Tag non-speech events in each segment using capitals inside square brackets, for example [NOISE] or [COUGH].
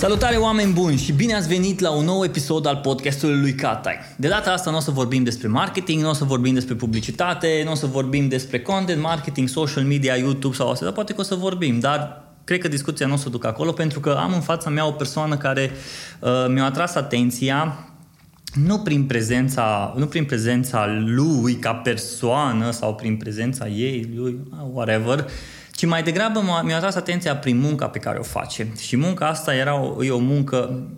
Salutare oameni buni și bine ați venit la un nou episod al podcastului lui Catai. De data asta nu o să vorbim despre marketing, nu o să vorbim despre publicitate, nu o să vorbim despre content marketing, social media, YouTube sau asta, dar poate că o să vorbim, dar cred că discuția nu o să duc acolo pentru că am în fața mea o persoană care uh, mi-a atras atenția nu prin prezența, nu prin prezența lui ca persoană sau prin prezența ei, lui, whatever, ci mai degrabă mi-a atras atenția prin munca pe care o face. Și munca asta era o, e o muncă,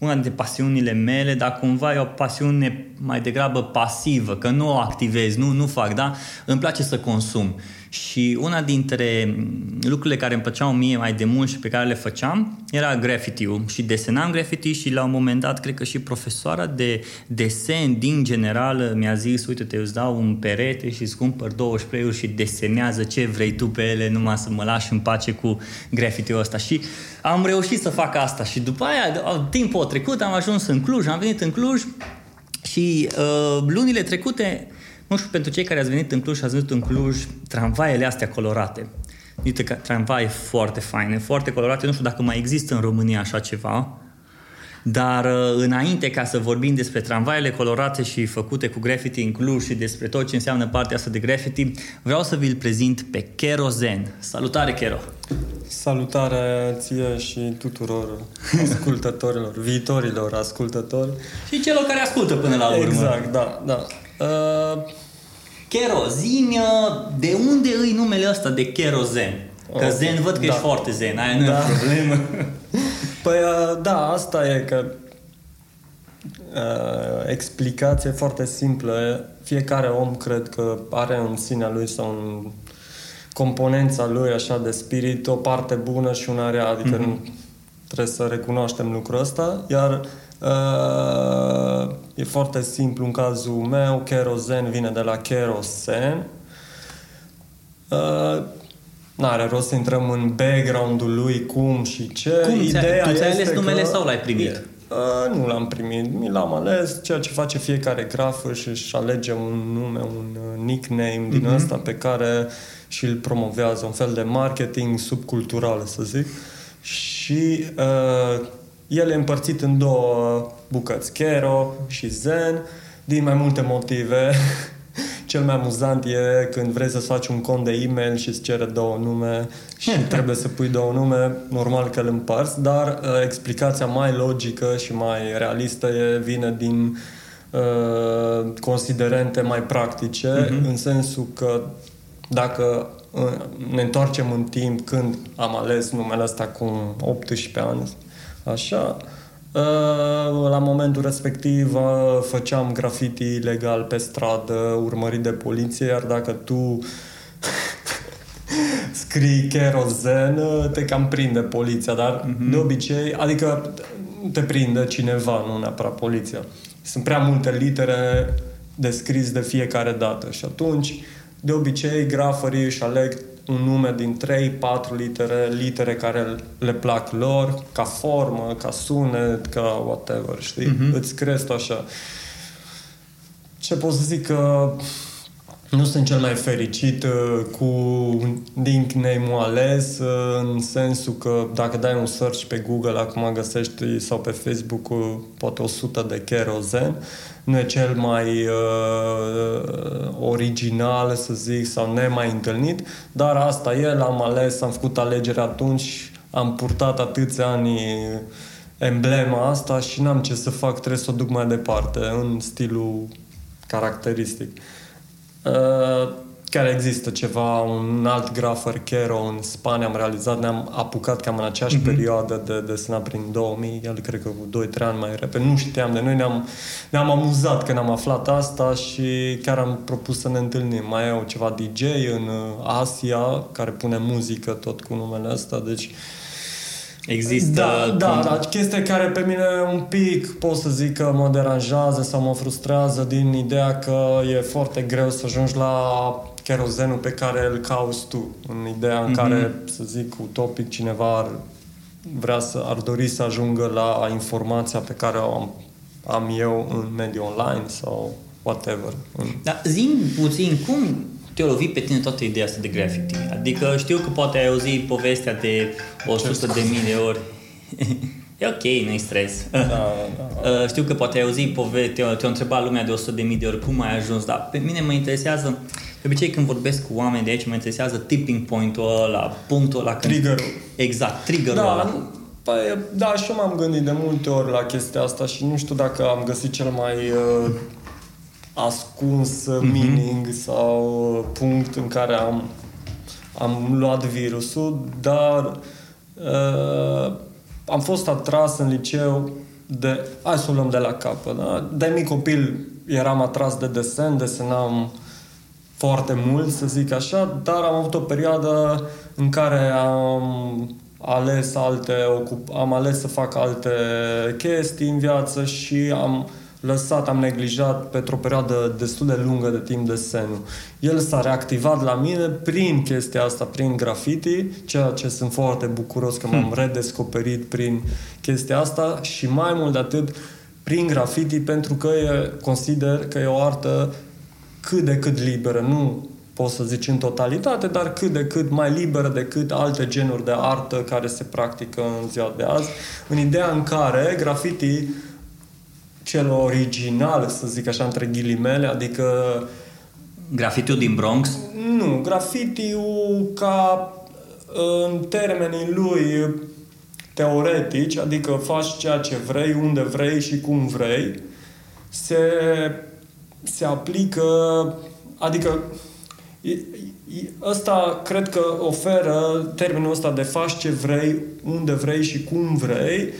una dintre pasiunile mele, dar cumva e o pasiune mai degrabă pasivă, că nu o activez, nu, nu fac, da? Îmi place să consum. Și una dintre lucrurile care îmi plăceau mie mai de mult și pe care le făceam era graffiti-ul. Și desenam graffiti și la un moment dat cred că și profesoara de desen din general mi-a zis uite te îți dau un perete și îți cumpăr două spray și desenează ce vrei tu pe ele numai să mă lași în pace cu graffiti-ul ăsta. Și am reușit să fac asta și după aia timpul a trecut, am ajuns în Cluj, am venit în Cluj și uh, lunile trecute nu știu, pentru cei care ați venit în Cluj și ați venit în Cluj, tramvaiele astea colorate. Uite că tramvai foarte faine, foarte colorate. Nu știu dacă mai există în România așa ceva. Dar uh, înainte ca să vorbim despre tramvaiele colorate și făcute cu graffiti în Cluj și despre tot ce înseamnă partea asta de graffiti, vreau să vi-l prezint pe Kero Zen. Salutare, Kero! Salutare ție și tuturor ascultătorilor, viitorilor ascultători. Și celor care ascultă până la urmă. Exact, da, da. Uh... Kero, zi de unde îi numele ăsta de Kerozen? Că okay. zen, văd că da. ești foarte zen, aia nu da. e o problemă. [LAUGHS] Păi, uh, da, asta e că uh, explicație foarte simplă. Fiecare om cred că are în sinea lui sau în componența lui așa de spirit o parte bună și una rea, adică mm-hmm. trebuie să recunoaștem lucrul ăsta, iar uh, E foarte simplu în cazul meu, kerozen vine de la kerosen. Uh, N-are rost să intrăm în background-ul lui, cum și ce. Cum Ideea tu ți-ai ales numele că, sau l-ai primit? Uh, nu l-am primit, mi l-am ales, ceea ce face fiecare grafă și își alege un nume, un uh, nickname mm-hmm. din mhm. ăsta pe care și îl promovează, un fel de marketing subcultural, să zic. Și uh, el e împărțit în două bucăți, Kero și Zen, din mai multe motive. [LAUGHS] Cel mai amuzant e când vrei să faci un cont de e-mail și îți cere două nume și [LAUGHS] trebuie să pui două nume, normal că îl împarți, dar uh, explicația mai logică și mai realistă e, vine din uh, considerente mai practice, uh-huh. în sensul că dacă uh, ne întoarcem în timp când am ales numele ăsta cu 18 ani, așa, Uh, la momentul respectiv uh, făceam graffiti ilegal pe stradă, urmărit de poliție, iar dacă tu [LAUGHS] scrii kerozen, uh, te cam prinde poliția, dar uh-huh. de obicei, adică te prinde cineva, nu neapărat poliția. Sunt prea multe litere de scris de fiecare dată și atunci, de obicei, grafării își aleg un nume din 3-4 litere, litere care le plac lor, ca formă, ca sunet, ca whatever, știi? Uh-huh. Îți crezi așa. Ce pot să zic că nu sunt cel mai fericit uh, cu nickname-ul ales, uh, în sensul că dacă dai un search pe Google, acum găsești sau pe Facebook poate 100 de kerozen, nu e cel mai uh, original, să zic, sau nemai întâlnit, dar asta e, l-am ales, am făcut alegere atunci, am purtat atâția ani emblema asta și n-am ce să fac, trebuie să o duc mai departe, în stilul caracteristic. Uh, chiar există ceva, un alt grafer, Kero, în Spania am realizat, ne-am apucat cam în aceeași mm-hmm. perioadă de desenat prin 2000, el cred că cu 2-3 ani mai repede, nu știam de noi, ne-am, ne-am amuzat când am aflat asta și chiar am propus să ne întâlnim. Mai e ceva DJ în Asia care pune muzică tot cu numele ăsta, deci Există... Da, da, da, chestia care pe mine un pic pot să zic că mă deranjează sau mă frustrează din ideea că e foarte greu să ajungi la cherozenul pe care îl cauți tu. În ideea în mm-hmm. care, să zic, utopic cineva ar vrea să, ar dori să ajungă la informația pe care o am, am eu în mediul online sau whatever. Da, zi puțin, cum te-a lovit pe tine toată ideea asta de graffiti? Adică știu că poate ai auzit povestea de 100 de mii de ori. [LAUGHS] E ok, nu-i stres. Da, da. [LAUGHS] Uh, Știu că poate ai auzit pove- te-o, te-o întrebat lumea de 100.000 de ori cum ai ajuns, dar pe mine mă interesează, de obicei când vorbesc cu oameni de aici, mă interesează tipping point-ul ăla, punctul ăla. Când... Triggerul. Exact, triggerul Da, ăla. nu- păi, da, și eu m-am gândit de multe ori la chestia asta și nu știu dacă am găsit cel mai uh, ascuns uh, meaning sau uh, punct în care am, am luat virusul, dar uh, am fost atras în liceu de... Hai să o luăm de la capăt, da? De mic copil eram atras de desen, desenam foarte mult, să zic așa, dar am avut o perioadă în care am ales alte ocup- am ales să fac alte chestii în viață și am lăsat, am neglijat pentru o perioadă destul de lungă de timp desenul. El s-a reactivat la mine prin chestia asta, prin graffiti, ceea ce sunt foarte bucuros că m-am redescoperit prin chestia asta și mai mult de atât prin graffiti pentru că e, consider că e o artă cât de cât liberă, nu pot să zici în totalitate, dar cât de cât mai liberă decât alte genuri de artă care se practică în ziua de azi, în ideea în care graffiti cel original, să zic așa, între ghilimele, adică Grafitiul din Bronx. nu, graffiti-ul ca în termenii lui teoretici, adică faci ceea ce vrei, unde vrei și cum vrei, se, se aplică, adică e- e- ăsta cred că oferă termenul ăsta de faci ce vrei, unde vrei și cum vrei, uh,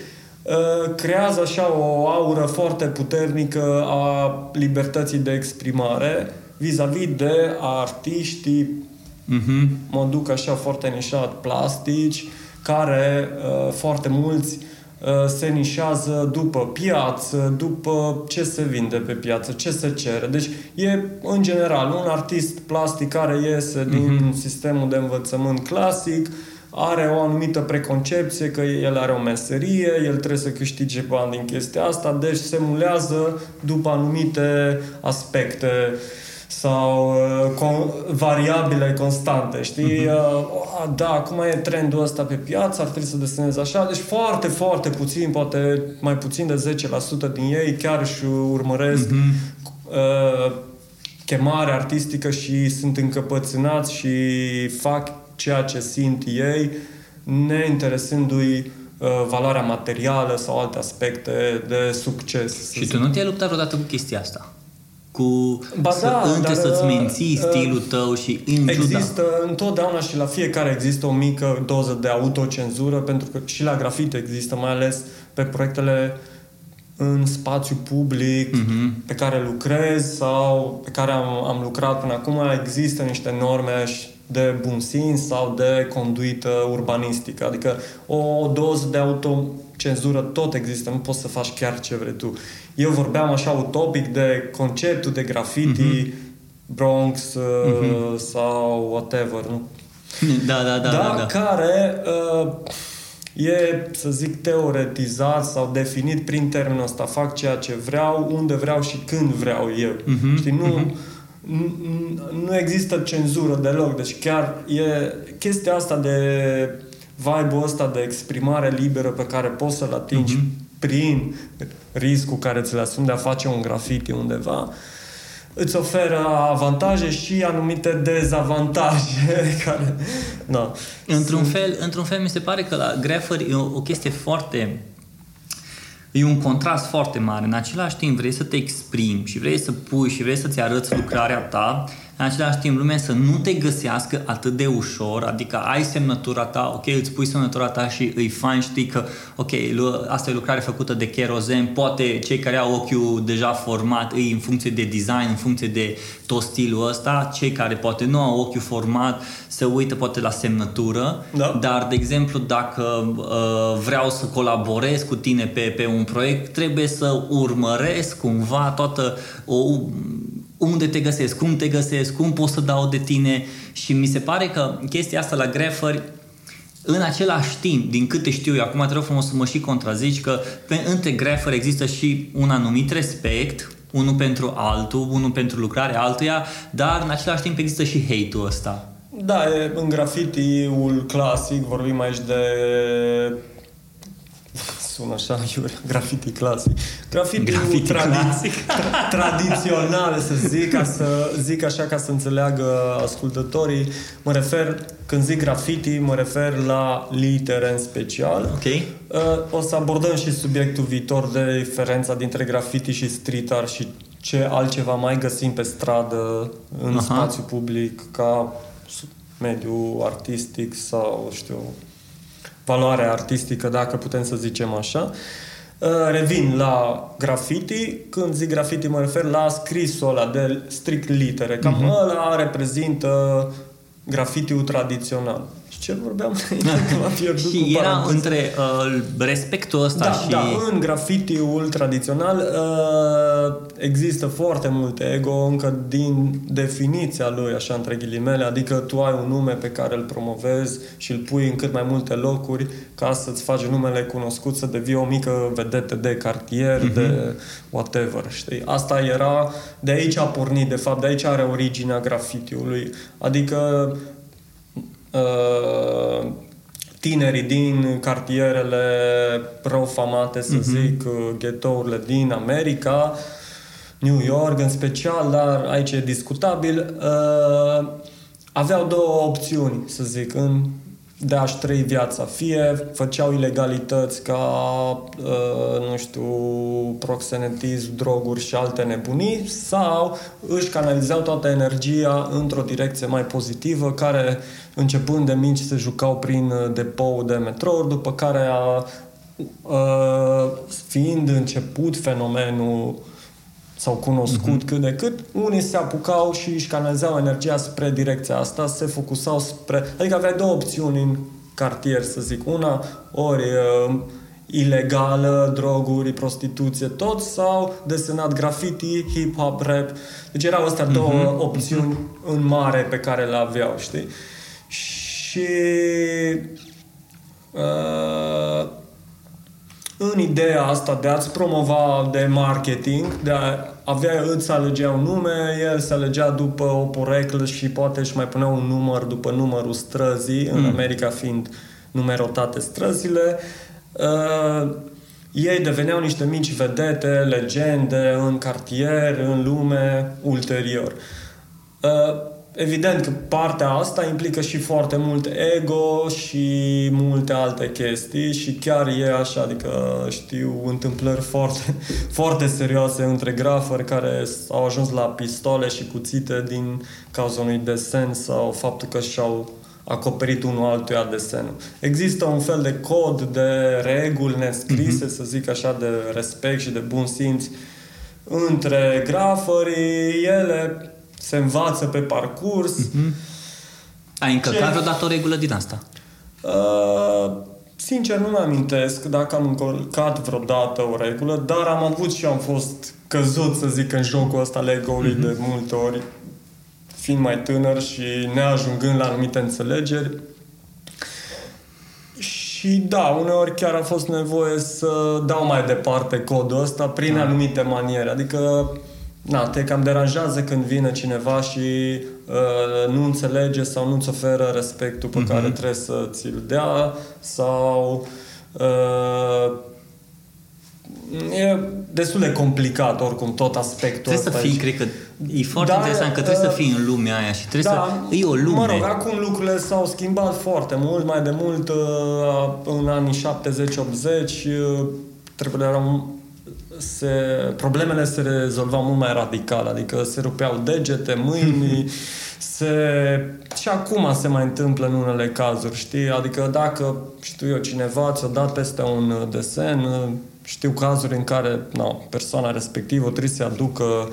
creează așa o aură foarte puternică a libertății de exprimare vis-a-vis de artiștii Mhm. mă duc așa foarte nișat, plastici, care uh, foarte mulți uh, se nișează după piață, după ce se vinde pe piață, ce se cere. Deci e, în general, un artist plastic care iese din sistemul de învățământ clasic, are o anumită preconcepție că el are o meserie, el trebuie să câștige bani din chestia asta, deci se mulează după anumite aspecte sau uh, con- variabile constante, știi? Uh, a, da, acum e trendul ăsta pe piață, ar trebui să desenezi așa, deci foarte, foarte puțin, poate mai puțin de 10% din ei chiar își urmăresc uh, chemare artistică și sunt încăpățânați și fac ceea ce simt ei, neinteresându-i uh, valoarea materială sau alte aspecte de succes. să Și tu nu te-ai luptat vreodată cu chestia asta? Cu Ba să, da, între dar, să-ți uh, menții uh, stilul tău și în ciuda. Există întotdeauna și la fiecare există o mică doză de autocenzură, pentru că și la grafite există, mai ales pe proiectele în spațiu public Mhm. pe care lucrez sau pe care am, am lucrat până acum, există niște norme și de bun simț sau de conduită urbanistică. Adică o doză de autocenzură tot există, nu poți să faci chiar ce vrei tu. Eu vorbeam așa utopic de conceptul de graffiti, Bronx uh, sau whatever, nu? [LAUGHS] Da, da, da, da, da. care uh, e, să zic, teoretizat sau definit prin termenul ăsta. Fac ceea ce vreau, unde vreau și când vreau eu. Mhm, Știi, nu, n- nu există cenzură deloc. Deci chiar e chestia asta de vibe-ul ăsta de exprimare liberă pe care poți să-l atingi Mhm. prin riscul care ți-l asumi de a face un graffiti undeva, îți oferă avantaje și anumite dezavantaje [LAUGHS] care... Da. Într-un fel, într-un fel mi se pare că la Greffer e o, o chestie foarte e un contrast foarte mare. În același timp vrei să te exprimi și vrei să pui și vrei să-ți arăți lucrarea ta, în același timp lumea să nu te găsească atât de ușor, adică ai semnătura ta, ok, îți pui semnătura ta și îi fain, știi că, ok, lu- asta e o lucrare făcută de kerozen, poate cei care au ochiul deja format îi în funcție de design, în funcție de tot stilul ăsta, cei care poate nu au ochiul format se uită poate la semnătură, Da. dar, de exemplu, dacă uh, vreau să colaborez cu tine pe, pe un proiect, trebuie să urmăresc cumva toată o, unde te găsesc, cum te găsesc, cum pot să dau de tine și mi se pare că chestia asta la grefări în același timp, din câte știu eu, acum te rog frumos să mă și contrazici, că pe, între grefări există și un anumit respect, unul pentru altul, unul pentru lucrarea altuia, dar în același timp există și hate-ul ăsta. Da, e în graffiti-ul clasic, vorbim aici de sună așa, [LAUGHS] iurea, graffiti clasic. Graffiti, Graffiti clasic. tra- [LAUGHS] tradițional, să zic, ca să zic așa ca să înțeleagă ascultătorii. Mă refer, când zic graffiti, mă refer la litere în special. Ok. Uh, O să abordăm și subiectul viitor de diferența dintre graffiti și street art și ce altceva mai găsim pe stradă, în Aha. spațiu public, ca mediu artistic sau, știu, valoare artistică, dacă putem să zicem așa. Uh, Revin la graffiti. Când zic graffiti mă refer la scrisul ăla de strict litere. Cam Mhm. ăla reprezintă graffiti-ul tradițional. Și ce vorbeam? [LAUGHS] Că m-am pierdut Și cu era paranteza. între uh, respectul ăsta Da, și... da, în grafitiul tradițional uh, există foarte mult ego încă din definiția lui, așa între ghilimele, adică tu ai un nume pe care îl promovezi și îl pui în cât mai multe locuri ca să-ți faci numele cunoscut, să devii o mică vedetă de cartier, Mhm. mm-hmm. de whatever, știi? Asta era, de aici a pornit, de fapt, de aici are originea grafitiului, adică uh, tinerii din cartierele profamate, să Mhm. zic, uh, ghetourile din America, New York în special, dar aici e discutabil, uh, aveau două opțiuni, să zic, în de a-și trăi viața. Fie făceau ilegalități ca, uh, nu știu, proxenetism, droguri și alte nebunii, sau își canalizau toată energia într-o direcție mai pozitivă, care, începând de mici, se jucau prin uh, depou de metrouri, după care a uh, fiind început fenomenul s-au cunoscut uh-huh. cât de cât, unii se apucau și își canalizau energia spre direcția asta, se focusau spre... Adică aveai două opțiuni în cartier, să zic. Una, ori uh, ilegală, droguri, prostituție, tot, sau desenat graffiti, hip-hop, rap. Deci erau astea două uh-huh. opțiuni în mare pe care le aveau, știi? Și... Uh, în ideea asta de a-ți promova de marketing, de a avea, îți alegea un nume, el se alegea după o poreclă și poate își mai punea un număr după numărul străzii, mm. în America fiind numerotate străzile. Uh, ei deveneau niște mici vedete, legende în cartier, în lume, ulterior. Uh, Evident că partea asta implică și foarte mult ego și multe alte chestii și chiar e așa, adică știu întâmplări foarte, [LAUGHS] foarte serioase între grafări care au ajuns la pistole și cuțite din cauza unui desen sau faptul că și-au acoperit unul altuia desenul. Există un fel de cod de reguli nescrise, mm-hmm. să zic așa, de respect și de bun simț între grafări, ele se învață pe parcurs. Mm-hmm. Ai încălcat vreodată o regulă din asta? Uh, sincer, nu mi-amintesc dacă am încălcat vreodată o regulă, dar am avut și am fost căzut, să zic, în jocul ăsta Lego-ului mm-hmm. de multe ori, fiind mai tânăr și neajungând la anumite înțelegeri. Și da, uneori chiar a fost nevoie să dau mai departe codul ăsta prin da. anumite maniere. Adică na, te cam deranjează când vine cineva și uh, nu înțelege sau nu-ți oferă respectul pe mm-hmm. care trebuie să ți-l dea sau uh, e destul de complicat oricum tot aspectul Trebuie să fii, aici. cred că e foarte Da, interesant că trebuie uh, să fii în lumea aia și trebuie da, să... E o lume. Mă rog, acum lucrurile s-au schimbat foarte mult, mai de mult uh, în anii 70-80 uh, treburile erau se, problemele se rezolvau mult mai radical, adică se rupeau degete, mâini, [LAUGHS] se... și acum se mai întâmplă în unele cazuri, știi? Adică dacă, știu eu, cineva ți-a dat peste un desen, știu cazuri în care no, persoana respectivă trebuie să aducă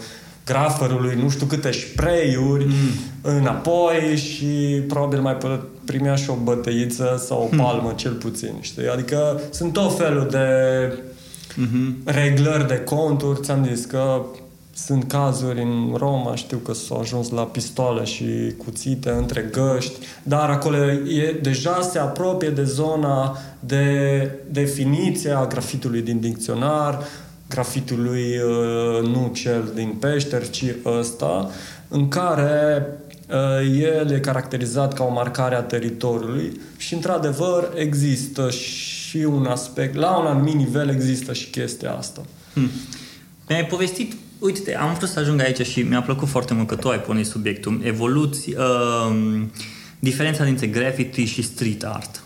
grafărului nu știu câte spray-uri mm. înapoi și probabil mai primea și o bătăiță sau o palmă mm. cel puțin, știi? Adică sunt tot felul de mm-hmm. reglări de conturi. Ți-am zis că sunt cazuri în Roma, știu că s-au ajuns la pistoale și cuțite între găști, dar acolo e, deja se apropie de zona de definiție a grafitului din dicționar, grafitului uh, nu cel din peșteri, ci ăsta, în care uh, el e caracterizat ca o marcare a teritoriului și, într-adevăr, există și și un aspect, la un anumit nivel există și chestia asta. Hmm. Mi-ai povestit, uite, am vrut să ajung aici și mi-a plăcut foarte mult că tu ai pornit subiectul, evoluții, uh, diferența dintre graffiti și street art.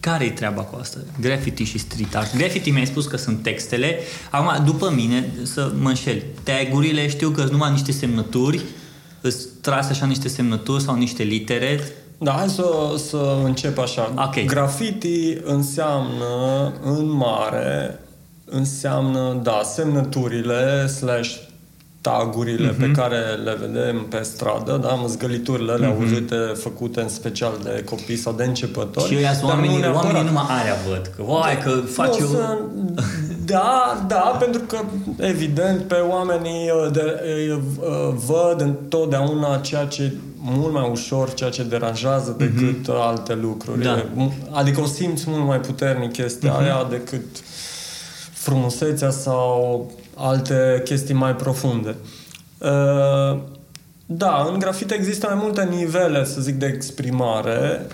Care e treaba cu asta? Graffiti și street art. Graffiti mi-ai spus că sunt textele. Acum, după mine, să mă înșel, tagurile știu că sunt numai niște semnături, îți trase așa niște semnături sau niște litere. Da, hai să, să încep așa. Okay. Graffiti înseamnă, în mare, înseamnă, da, semnăturile slash tagurile uh-huh. pe mhm. care le vedem pe stradă, da, măzgăliturile alea uh-huh. urâte făcute în special de copii sau de începători. Și ăia sunt oamenii, nu oamenii numai aia văd, că vai, că faci eu... Să, [LAUGHS] da, da, pentru că evident pe oamenii uh, de, uh, uh, văd întotdeauna ceea ce mult mai ușor ceea ce deranjează decât uh-huh. alte lucruri. Da. Adică o simți mult mai puternic chestia uh-huh. aia decât frumusețea sau alte chestii mai profunde. Uh, da, în grafite există mai multe nivele, să zic, de exprimare.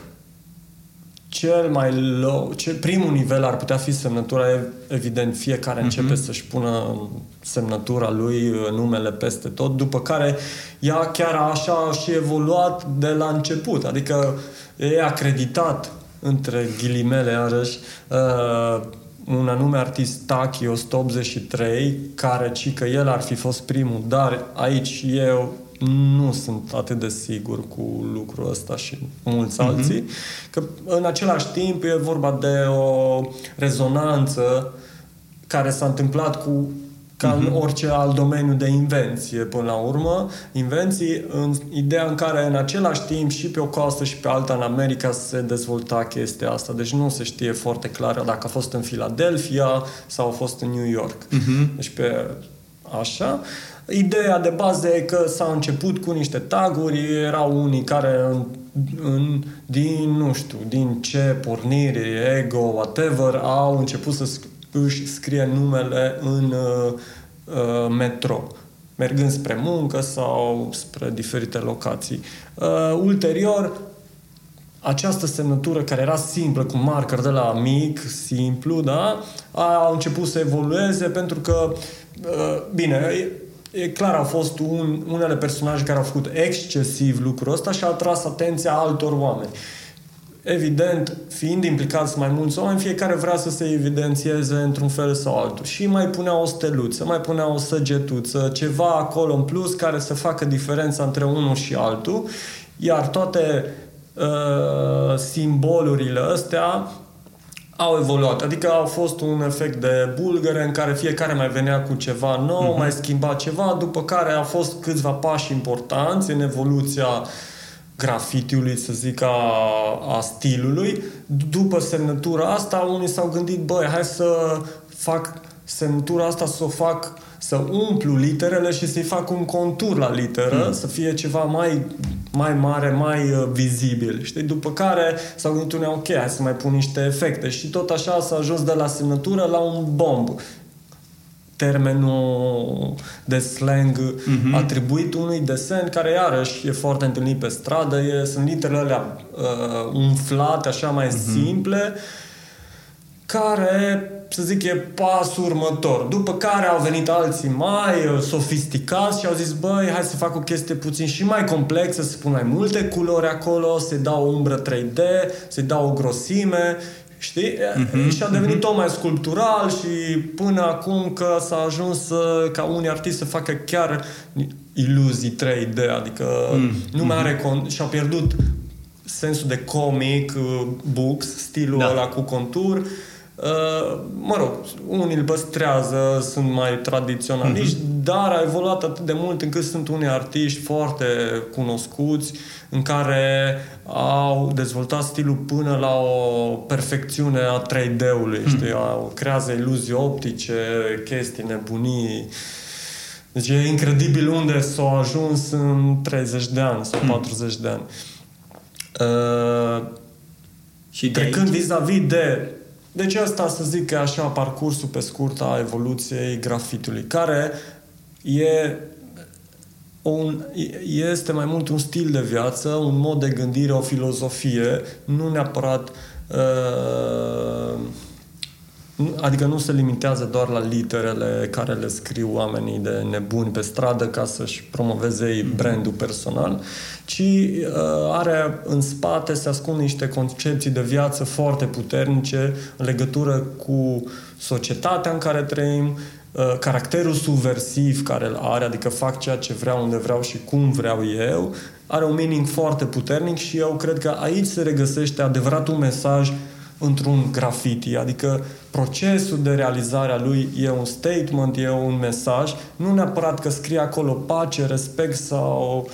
Cel mai low, cel, primul nivel ar putea fi semnătura, evident, fiecare uh-huh. începe să-și pună semnătura lui, numele peste tot, după care ea chiar așa a și evoluat de la început, adică e acreditat între ghilimele, iarăși, uh, un anume artist Taki 183, care ci că el ar fi fost primul, dar aici eu nu sunt atât de sigur cu lucrul ăsta și mulți mm-hmm. alții, că în același timp e vorba de o rezonanță care s-a întâmplat cu ca în mhm. orice alt domeniu de invenție până la urmă, invenții în ideea în care în același timp și pe o coastă și pe alta în America se dezvolta chestia asta. Deci nu se știe foarte clar dacă a fost în Philadelphia sau a fost în New York. Uh-huh. Deci pe așa. Ideea de bază e că s-a început cu niște taguri, erau unii care în, în, din, nu știu, din ce pornire, ego, whatever, au început să își scrie numele în uh, uh, metro, mergând spre muncă sau spre diferite locații. Uh, ulterior, această semnătură care era simplă, cu marker de la mic, simplu, da, a început să evolueze pentru că, uh, bine, e, e clar, au fost un, unele personaje care au făcut excesiv lucrul ăsta și a atras atenția altor oameni. Uh, evident, fiind implicați mai mulți oameni, fiecare vrea să se evidențieze într-un fel sau altul. Și mai punea o steluță, mai punea o săgetuță, ceva acolo în plus care să facă diferența între unul și altul, iar toate uh, simbolurile astea au evoluat. Adică au fost un efect de bulgăre în care fiecare mai venea cu ceva nou, uh-huh. mai schimba ceva, după care au fost câțiva pași importanți în evoluția uh, grafitiului, să zic, a, a stilului. După semnătura asta, unii s-au gândit, băi, hai să fac semnătura asta, să o fac, să umplu literele și să-i fac un contur la literă, mm. să fie ceva mai, mai mare, mai uh, vizibil. Știi? După care s-au gândit unii, ok, hai să mai pun niște efecte. Și tot așa s-a ajuns de la semnătură la un bomb termenul de slang uh-huh. atribuit unui desen care iarăși e foarte întâlnit pe stradă, e, sunt literele alea uh, umflate, așa mai uh-huh. simple, care, să zic, e pasul următor. După care au venit alții mai uh, sofisticați și au zis, băi, hai să fac o chestie puțin și mai complexă, să pun mai multe culori acolo, să dau o umbră 3D, să-i dau o grosime Știi? Uh-huh, și a devenit uh-huh. tot mai sculptural și până acum că s-a ajuns ca unii artiști să facă chiar iluzii 3D, adică uh-huh. nu mai are con- și-a pierdut sensul de comic, uh, books, stilul da. ăla cu contur. Uh, mă rog, unii îl păstrează, sunt mai tradiționaliști, uh-huh. dar a evoluat atât de mult încât sunt unii artiști foarte cunoscuți în care au dezvoltat stilul până la o perfecțiune a 3D-ului, mm. știi? Au, creează iluzii optice, chestii, nebunii. Deci e incredibil unde s-au ajuns în 30 de ani sau mm. 40 de ani. Uh, și trecând aici? vis-a-vis de deci asta să zic că e așa parcursul pe scurt a evoluției grafitului, care e un, este mai mult un stil de viață, un mod de gândire, o filozofie, nu neapărat uh, Adică nu se limitează doar la literele care le scriu oamenii de nebuni pe stradă ca să-și promoveze mhm. brandul personal, ci uh, are în spate, se ascund niște concepții de viață foarte puternice în legătură cu societatea în care trăim, uh, caracterul subversiv care îl are, adică fac ceea ce vreau, unde vreau și cum vreau eu, are un meaning foarte puternic și eu cred că aici se regăsește adevăratul mesaj într-un graffiti, adică procesul de realizare a lui e un statement, e un mesaj, nu neapărat că scrie acolo pace, respect sau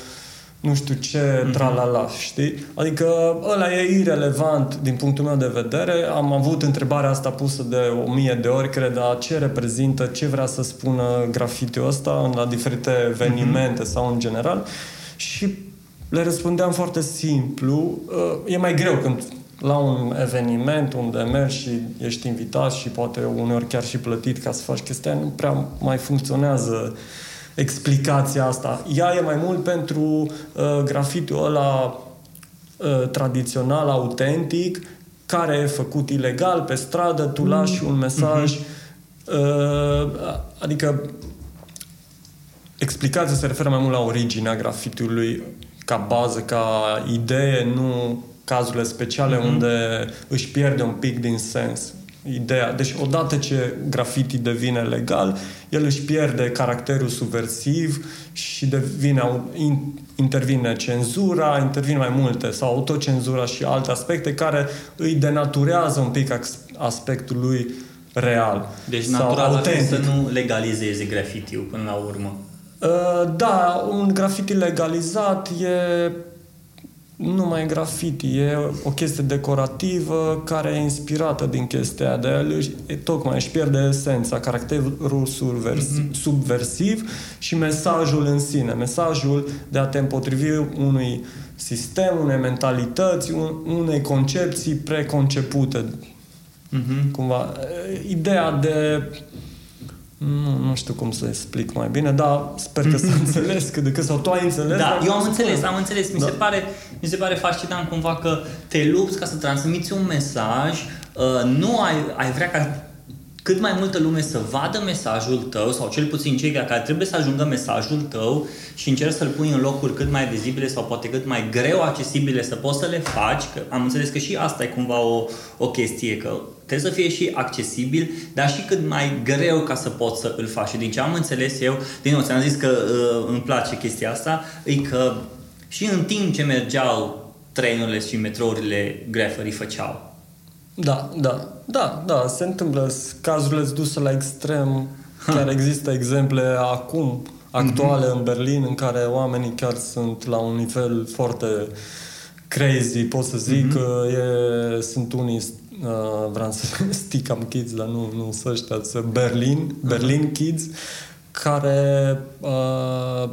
nu știu ce, mm-hmm. tralala, știi? Adică ăla e irelevant din punctul meu de vedere. Am avut întrebarea asta pusă de o mie de ori, cred, a ce reprezintă, ce vrea să spună grafitiul ăsta la diferite evenimente mm-hmm. sau în general. Și le răspundeam foarte simplu. E mai greu când la un eveniment unde mergi și ești invitat și poate uneori chiar și plătit ca să faci chestia, nu prea mai funcționează explicația asta. Ea e mai mult pentru uh, grafitul ăla uh, tradițional, autentic, care e făcut ilegal pe stradă, tu lași un mesaj, mm-hmm. uh, adică explicația se referă mai mult la originea grafitului ca bază, ca idee, nu cazurile speciale mm-hmm. unde își pierde un pic din sens ideea. Deci odată ce graffiti devine legal, el își pierde caracterul subversiv și devine, intervine cenzura, intervin mai multe sau autocenzura și alte aspecte care îi denaturează un pic aspectul lui real. Deci natural ar să nu legalizeze graffiti până la urmă. Uh, da, un graffiti legalizat e nu mai e graffiti, e o chestie decorativă care e inspirată din chestia de el, e, tocmai își pierde esența, caracterul subversiv, mm-hmm. subversiv și mesajul în sine, mesajul de a te împotrivi unui sistem, unei mentalități, un, unei concepții preconcepute. Mm-hmm. Cumva, ideea de nu, nu știu cum să explic mai bine, dar sper că s-a [LAUGHS] înțeles cât de cât, sau tu ai înțeles. Da, eu am înțeles, am înțeles. Mi, da. se pare, mi se pare fascinant cumva că te lupți ca să transmiți un mesaj, uh, nu ai, ai vrea ca cât mai multă lume să vadă mesajul tău, sau cel puțin cei care trebuie să ajungă mesajul tău și încerci să-l pui în locuri cât mai vizibile sau poate cât mai greu accesibile să poți să le faci, că am înțeles că și asta e cumva o, o chestie, că trebuie să fie și accesibil, dar și cât mai greu ca să poți să îl faci. Și din ce am înțeles eu, din nou, ți-am zis că uh, îmi place chestia asta, e că și în timp ce mergeau trenurile și metrourile, greferii făceau. Da, da, da, da, se întâmplă. Cazurile duse la extrem. Chiar există exemple acum, actuale mm-hmm. în Berlin, în care oamenii chiar sunt la un nivel foarte crazy, pot să zic. Mm-hmm. E, sunt unii uh, vreau să [LAUGHS] Sticam Kids, dar nu, nu să ăștia, să Berlin, Berlin Kids, care uh,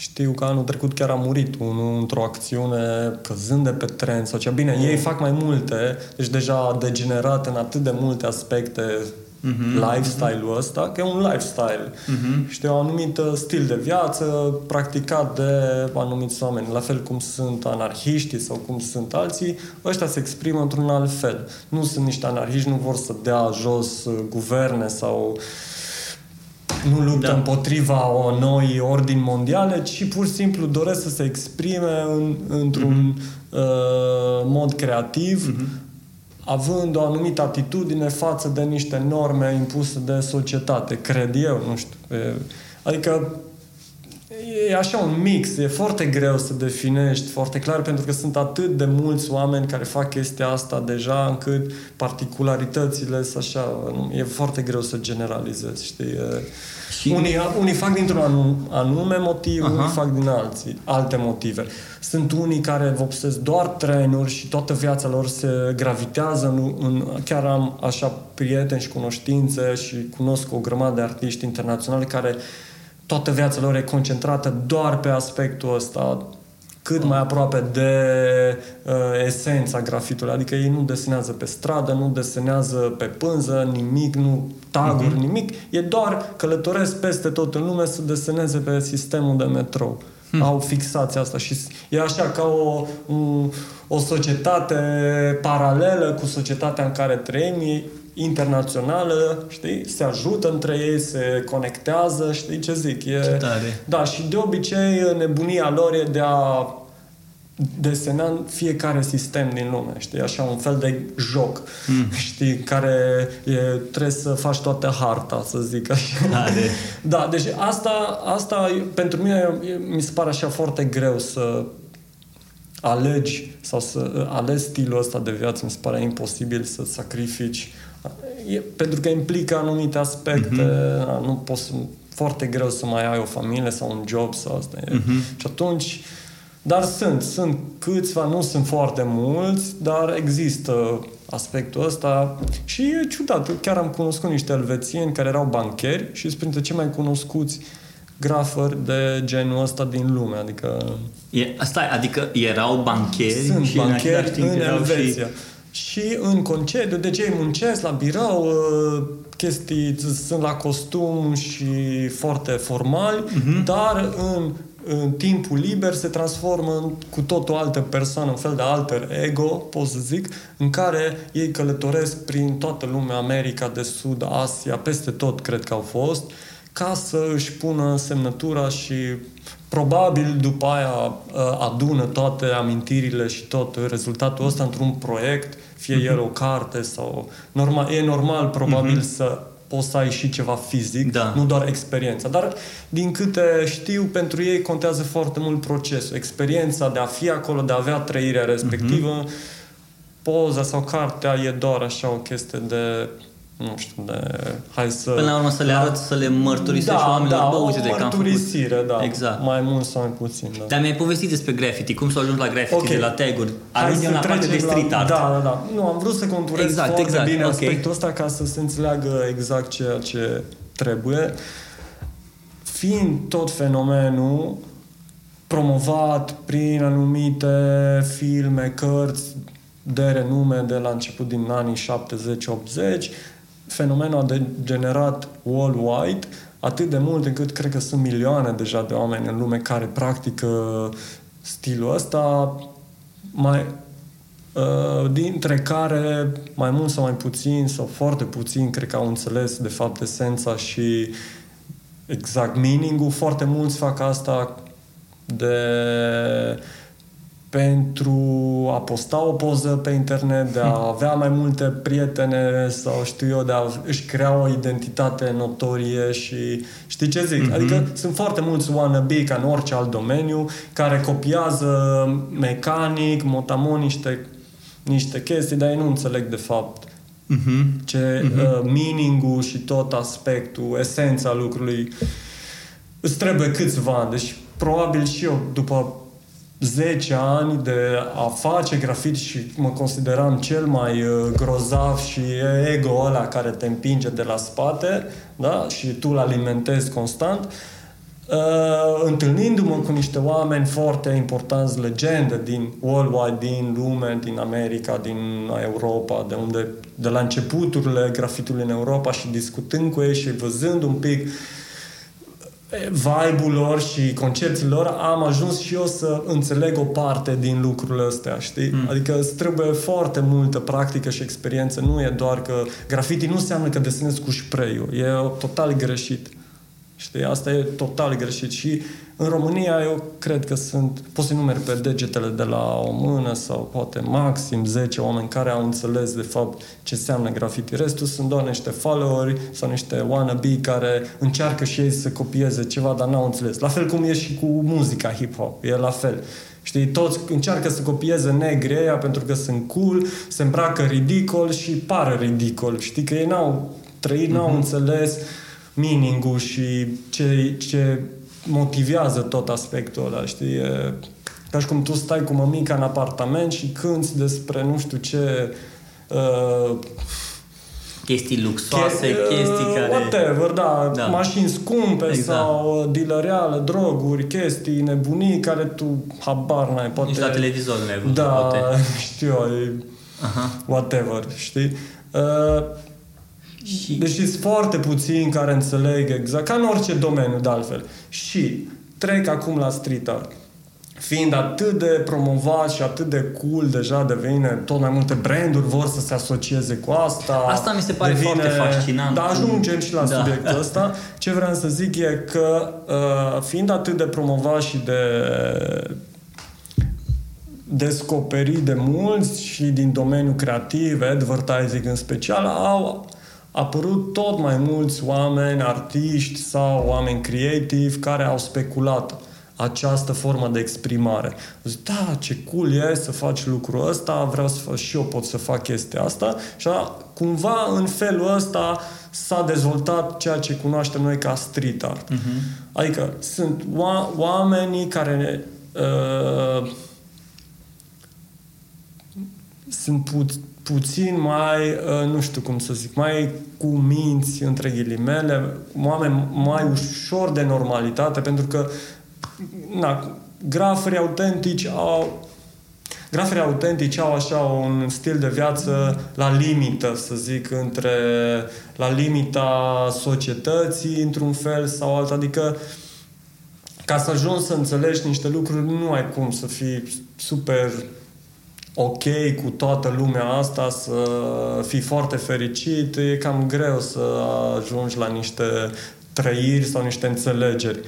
știu că anul trecut chiar a murit unul într-o acțiune căzând de pe tren sau cea. Bine, ei fac mai multe, deci deja degenerat în atât de multe aspecte mm-hmm. lifestyle-ul ăsta, că e un lifestyle. Mm-hmm. Știi, un anumit stil de viață practicat de anumiți oameni, la fel cum sunt anarhiștii sau cum sunt alții, ăștia se exprimă într-un alt fel. Nu sunt niște anarhiști, nu vor să dea jos uh, guverne sau nu luptă da. împotriva o noi ordini mondiale, ci pur și simplu doresc să se exprime în, într-un mm-hmm. uh, mod creativ, mm-hmm având o anumită atitudine față de niște norme impuse de societate, cred eu, nu știu. Adică e așa un mix, e foarte greu să definești foarte clar pentru că sunt atât de mulți oameni care fac chestia asta deja încât particularitățile sunt așa, e foarte greu să generalizezi, știi? Și... Unii, unii fac dintr-un anume motiv, Aha. unii fac din alții, alte motive. Sunt unii care vopsesc doar trenuri și toată viața lor se gravitează în, în chiar am așa prieteni și cunoștințe și cunosc o grămadă de artiști internaționali care toată viața lor e concentrată doar pe aspectul ăsta, cât mai aproape de uh, esența grafitului. Adică ei nu desenează pe stradă, nu desenează pe pânză, nimic, nu taguri, uh-huh. nimic. E doar călătoresc peste tot în lume să deseneze pe sistemul de metrou. hmm. au fixația asta și e așa ca o, o, o societate paralelă cu societatea în care trăim, e internațională, știi, se ajută între ei, se conectează, știi ce zic? E, ce tare. Da, și de obicei nebunia lor e de a desena fiecare sistem din lume, știi, așa un fel de joc, mm. [LAUGHS] știi, care e, trebuie să faci toată harta, să zic așa. Are. [LAUGHS] Da, deci asta, asta pentru mine mi se pare așa foarte greu să alegi sau să alegi stilul ăsta de viață, mi se pare imposibil să sacrifici e, pentru că implică anumite aspecte, mm-hmm. nu poți foarte greu să mai ai o familie sau un job sau asta. Mm-hmm. Și atunci dar sunt, sunt câțiva, nu sunt foarte mulți, dar există aspectul ăsta și e ciudat. Chiar am cunoscut niște elvețieni care erau bancheri și sunt printre cei mai cunoscuți grafări de genul ăsta din lume. Adică... E, stai, adică erau bancheri sunt și bancheri în, în Elveția. Și... și în concediu, de ce muncesc la birou, uh, chestii, sunt la costum și foarte formali, uh-huh. dar în în timpul liber se transformă în cu tot o altă persoană, un fel de alter ego, pot să zic, în care ei călătoresc prin toată lumea, America de Sud, Asia, peste tot cred că au fost, ca să își pună semnătura și probabil după aia uh, adună toate amintirile și tot rezultatul ăsta într-un proiect, fie uh-huh. el o carte sau... Normal, e normal probabil uh-huh. să poți să ai și ceva fizic, da. nu doar experiența. Dar, din câte știu, pentru ei contează foarte mult procesul. Experiența de a fi acolo, de a avea trăirea respectivă. Mm-hmm. Poza sau cartea e doar așa o chestie de nu știu, de hai să... Până la urmă să le arăt, să le mărturisești da, oamenilor, da, bă, uite de mărturisire, da. Exact. Mai mult sau mai puțin, da. Dar mi-ai povestit despre graffiti, cum să ajungi la graffiti, okay. de la tag-uri. Ajungem la partea de street la... art. Da, da, da. Nu, am vrut să conturez exact, foarte exact. bine okay. aspectul ăsta ca să se înțeleagă exact ceea ce trebuie. Fiind tot fenomenul promovat prin anumite filme, cărți de renume de la început din anii 70-80, fenomenul a degenerat worldwide atât de mult încât cred că sunt milioane deja de oameni în lume care practică stilul ăsta, mai, uh, dintre care mai mult sau mai puțin sau foarte puțin cred că au înțeles de fapt esența și exact meaning-ul. Foarte mulți fac asta de pentru a posta o poză pe internet, de a avea mai multe prietene sau știu eu, de a își crea o identitate notorie și știi ce zic? Mm-hmm. Adică sunt foarte mulți wannabe ca în orice alt domeniu care copiază mecanic, motamon niște, niște chestii, dar ei nu înțeleg de fapt mm-hmm. ce mm-hmm. Uh, meaning-ul și tot aspectul, esența lucrului îți trebuie câțiva ani. Deci probabil și eu după 10 ani de a face grafiti și mă consideram cel mai uh, grozav și ego ăla care te împinge de la spate da? și tu îl alimentezi constant uh, întâlnindu-mă cu niște oameni foarte importanți, legende din worldwide, din lume, din America, din Europa, de unde de la începuturile grafitului în Europa și discutând cu ei și văzând un pic uh, vibe-ul lor și concepțiile lor, am ajuns și eu să înțeleg o parte din lucrurile astea, știi? Mm. Adică îți trebuie foarte multă practică și experiență. Nu e doar că graffiti nu înseamnă că desenezi cu spray E total greșit. Știi? Asta e total greșit. Și în România eu cred că sunt, poți să numeri pe degetele de la o mână sau poate maxim 10 oameni care au înțeles de fapt ce înseamnă graffiti. Restul sunt doar niște followeri sau niște wannabe care încearcă și ei să copieze ceva, dar n-au înțeles. La fel cum e și cu muzica hip-hop. E la fel. Știi, toți încearcă să copieze negri aia pentru că sunt cool, se îmbracă ridicol și pară ridicol. Știi că ei n-au trăit, n-au mm-hmm. înțeles meaning-ul și ce, ce motivează tot aspectul ăla, știi? E ca și cum tu stai cu mămica în apartament și cânti despre nu știu ce uh, chestii luxoase, che- chestii uh, care... Whatever, da, da. mașini scumpe exact. sau uh, dilăreale, droguri, chestii, nebunii care tu habar n-ai, poate... Nici la televizor nu ai văzut, Da, poate. [LAUGHS] știu eu, uh-huh. whatever, știi? Uh, și... Deci sunt foarte puțini care înțeleg exact, ca în orice domeniu de altfel. Și trec acum la street art fiind atât de promovat și atât de cool, deja devine tot mai multe branduri vor să se asocieze cu asta. Asta mi se pare devine... foarte fascinant. Da, ajungem și la da. subiectul ăsta. Ce vreau să zic e că uh, fiind atât de promovat și de descoperit de mulți și din domeniul creativ, advertising în special, au apărut tot mai mulți oameni, artiști sau oameni creativi care au speculat această formă de exprimare. Zic, da, ce cool e să faci lucrul ăsta, vreau să fac și eu pot să fac chestia asta și a, cumva în felul ăsta s-a dezvoltat ceea ce cunoaștem noi ca street art. Uh-huh. Adică sunt oa- oamenii care uh, sunt pu- puțin mai, uh, nu știu cum să zic, mai cu minți, între ghilimele, oameni mai ușor de normalitate, pentru că na, grafării autentici au Grafării autentici au așa un stil de viață la limită, să zic, între la limita societății, într-un fel sau alt. Adică ca să ajungi să înțelegi niște lucruri, nu ai cum să fii super ok cu toată lumea asta, să fii foarte fericit, e cam greu să ajungi la niște trăiri sau niște înțelegeri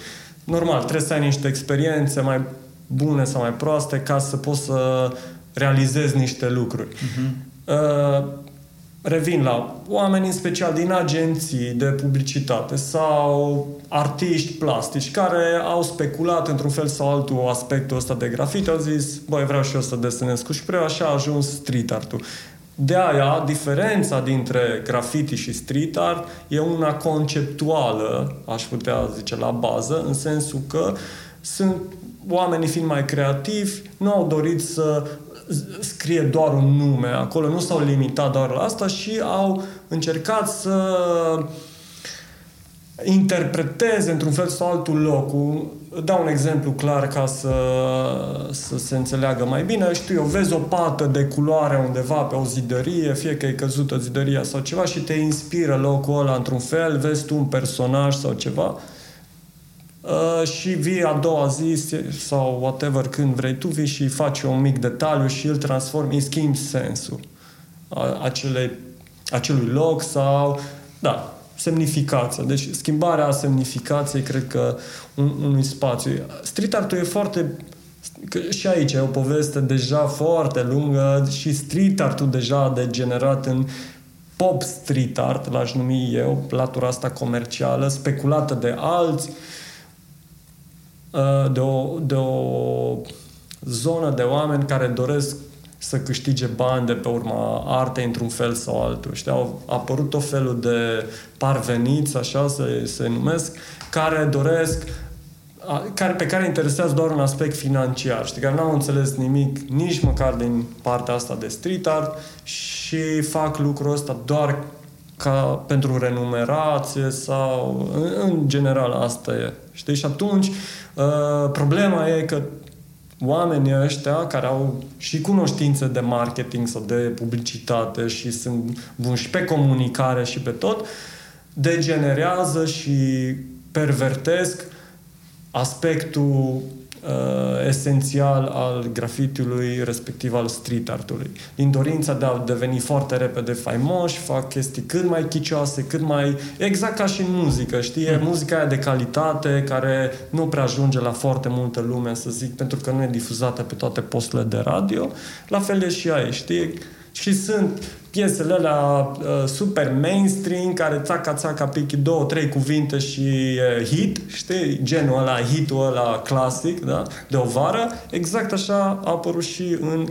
normal, trebuie să ai niște experiențe mai bune sau mai proaste ca să poți să realizezi niște lucruri. Uh-huh. Uh, revin la oameni în special din agenții de publicitate sau artiști plastici care au speculat într-un fel sau altul aspectul ăsta de grafit, au zis, băi, vreau și eu să desenez cu spray, așa a ajuns street art-ul. De aia, diferența dintre graffiti și street art e una conceptuală, aș putea zice, la bază, în sensul că sunt oamenii fiind mai creativi, nu au dorit să scrie doar un nume acolo, nu s-au limitat doar la asta și au încercat să interpreteze într-un fel sau altul locul dau un exemplu clar ca să, să se înțeleagă mai bine. Știu eu, vezi o pată de culoare undeva pe o zidărie, fie că e căzută zidăria sau ceva și te inspiră locul ăla într-un fel, vezi tu un personaj sau ceva uh, și vii a doua zi sau whatever când vrei tu, vii și faci un mic detaliu și îl transformi, îi schimbi sensul acelei, acelui loc sau da, semnificația. Deci schimbarea semnificației, cred că, un, unui spațiu. Street art e foarte Că și aici e o poveste deja foarte lungă și street art deja degenerat în pop street art, l-aș numi eu, latura asta comercială, speculată de alți, uh, de o, de o zonă de oameni care doresc să câștige bani de pe urma artei într-un fel sau altul. Știi, au apărut o felul de parveniți, așa se, se numesc, care doresc care, pe care interesează doar un aspect financiar, știi, care n-au înțeles nimic nici măcar din partea asta de street art și fac lucrul ăsta doar ca pentru renumerație sau în, în general asta e. Știi? Și atunci uh, problema e că oamenii ăștia care au și cunoștințe de marketing sau de publicitate și sunt buni și pe comunicare și pe tot, degenerează și pervertesc aspectul uh, esențial al grafitiului, respectiv al street artului. Din dorința de a deveni foarte repede faimoși, fac chestii cât mai chicioase, cât mai... Exact ca și în muzică, știi? Mm. Muzica aia de calitate care nu prea ajunge la foarte multă lume, să zic, pentru că nu e difuzată pe toate posturile de radio. La fel e și aici, știi? Și sunt piesele alea uh, super mainstream, care țaca, țaca, pichi două, trei cuvinte și uh, hit, știi? Genul ăla, hitul ăla clasic, da? De o vară. Exact așa a apărut și în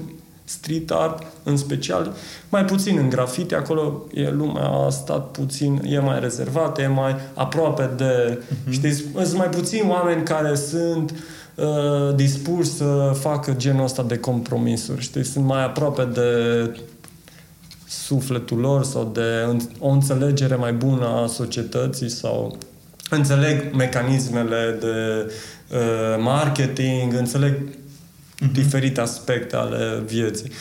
street art, în special, mai puțin în grafite, acolo e lumea a stat puțin, e mai rezervată, e mai aproape de, uh-huh. știi, sunt mai puțini oameni care sunt uh, dispuși să facă genul ăsta de compromisuri, știi, sunt mai aproape de sufletul lor sau de o înțelegere mai bună a societății sau înțeleg mecanismele de uh, marketing, înțeleg uh-huh. diferite aspecte ale vieții.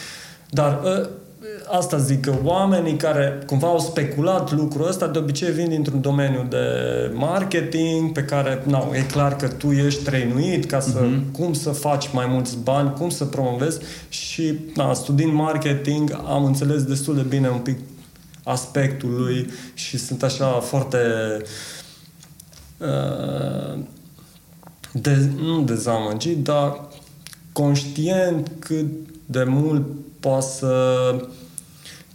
Dar uh, asta zic că oamenii care cumva au speculat lucrul ăsta de obicei vin dintr-un domeniu de marketing pe care, na, e clar că tu ești trăinuit ca să, uh-huh. cum să faci mai mulți bani, cum să promovezi și, na, studiind marketing am înțeles destul de bine un pic aspectul lui și sunt așa foarte uh, de, nu dezamăgit, dar conștient cât de mult poate să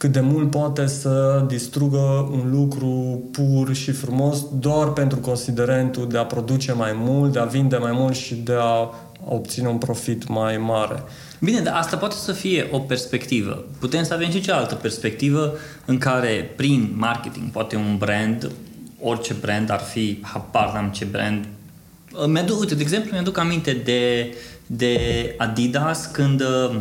cât de mult poate să distrugă un lucru pur și frumos doar pentru considerentul de a produce mai mult, de a vinde mai mult și de a obține un profit mai mare. Bine, dar asta poate să fie o perspectivă. Putem să avem și cealaltă perspectivă în care prin marketing, poate un brand, orice brand ar fi, habar n-am ce brand, mi-aduc, uite, de exemplu, mi-aduc aminte de, de Adidas când uh,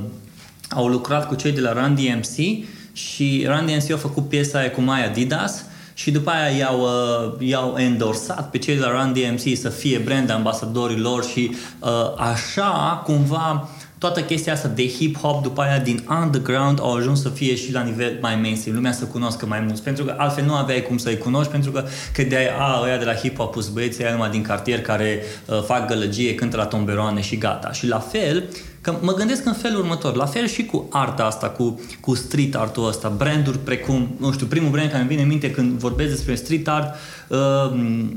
au lucrat cu cei de la Run DMC și Run DMC a făcut piesa aia cu My Adidas și după aia i-au, uh, i-au endorsat pe cei de la Run DMC să fie brand ambasadorii lor și uh, așa cumva toată chestia asta de hip-hop după aia din underground au ajuns să fie și la nivel mai mainstream, lumea să cunoască mai mult, pentru că altfel nu aveai cum să-i cunoști, pentru că credeai, a, ăia de la hip-hop sunt băieții numai din cartier care uh, fac gălăgie, cântă la tomberoane și gata. Și la fel, Că mă gândesc în felul următor, la fel și cu arta asta, cu, cu street artul ăsta, branduri precum, nu știu, primul brand care îmi vine în minte când vorbesc despre street art uh,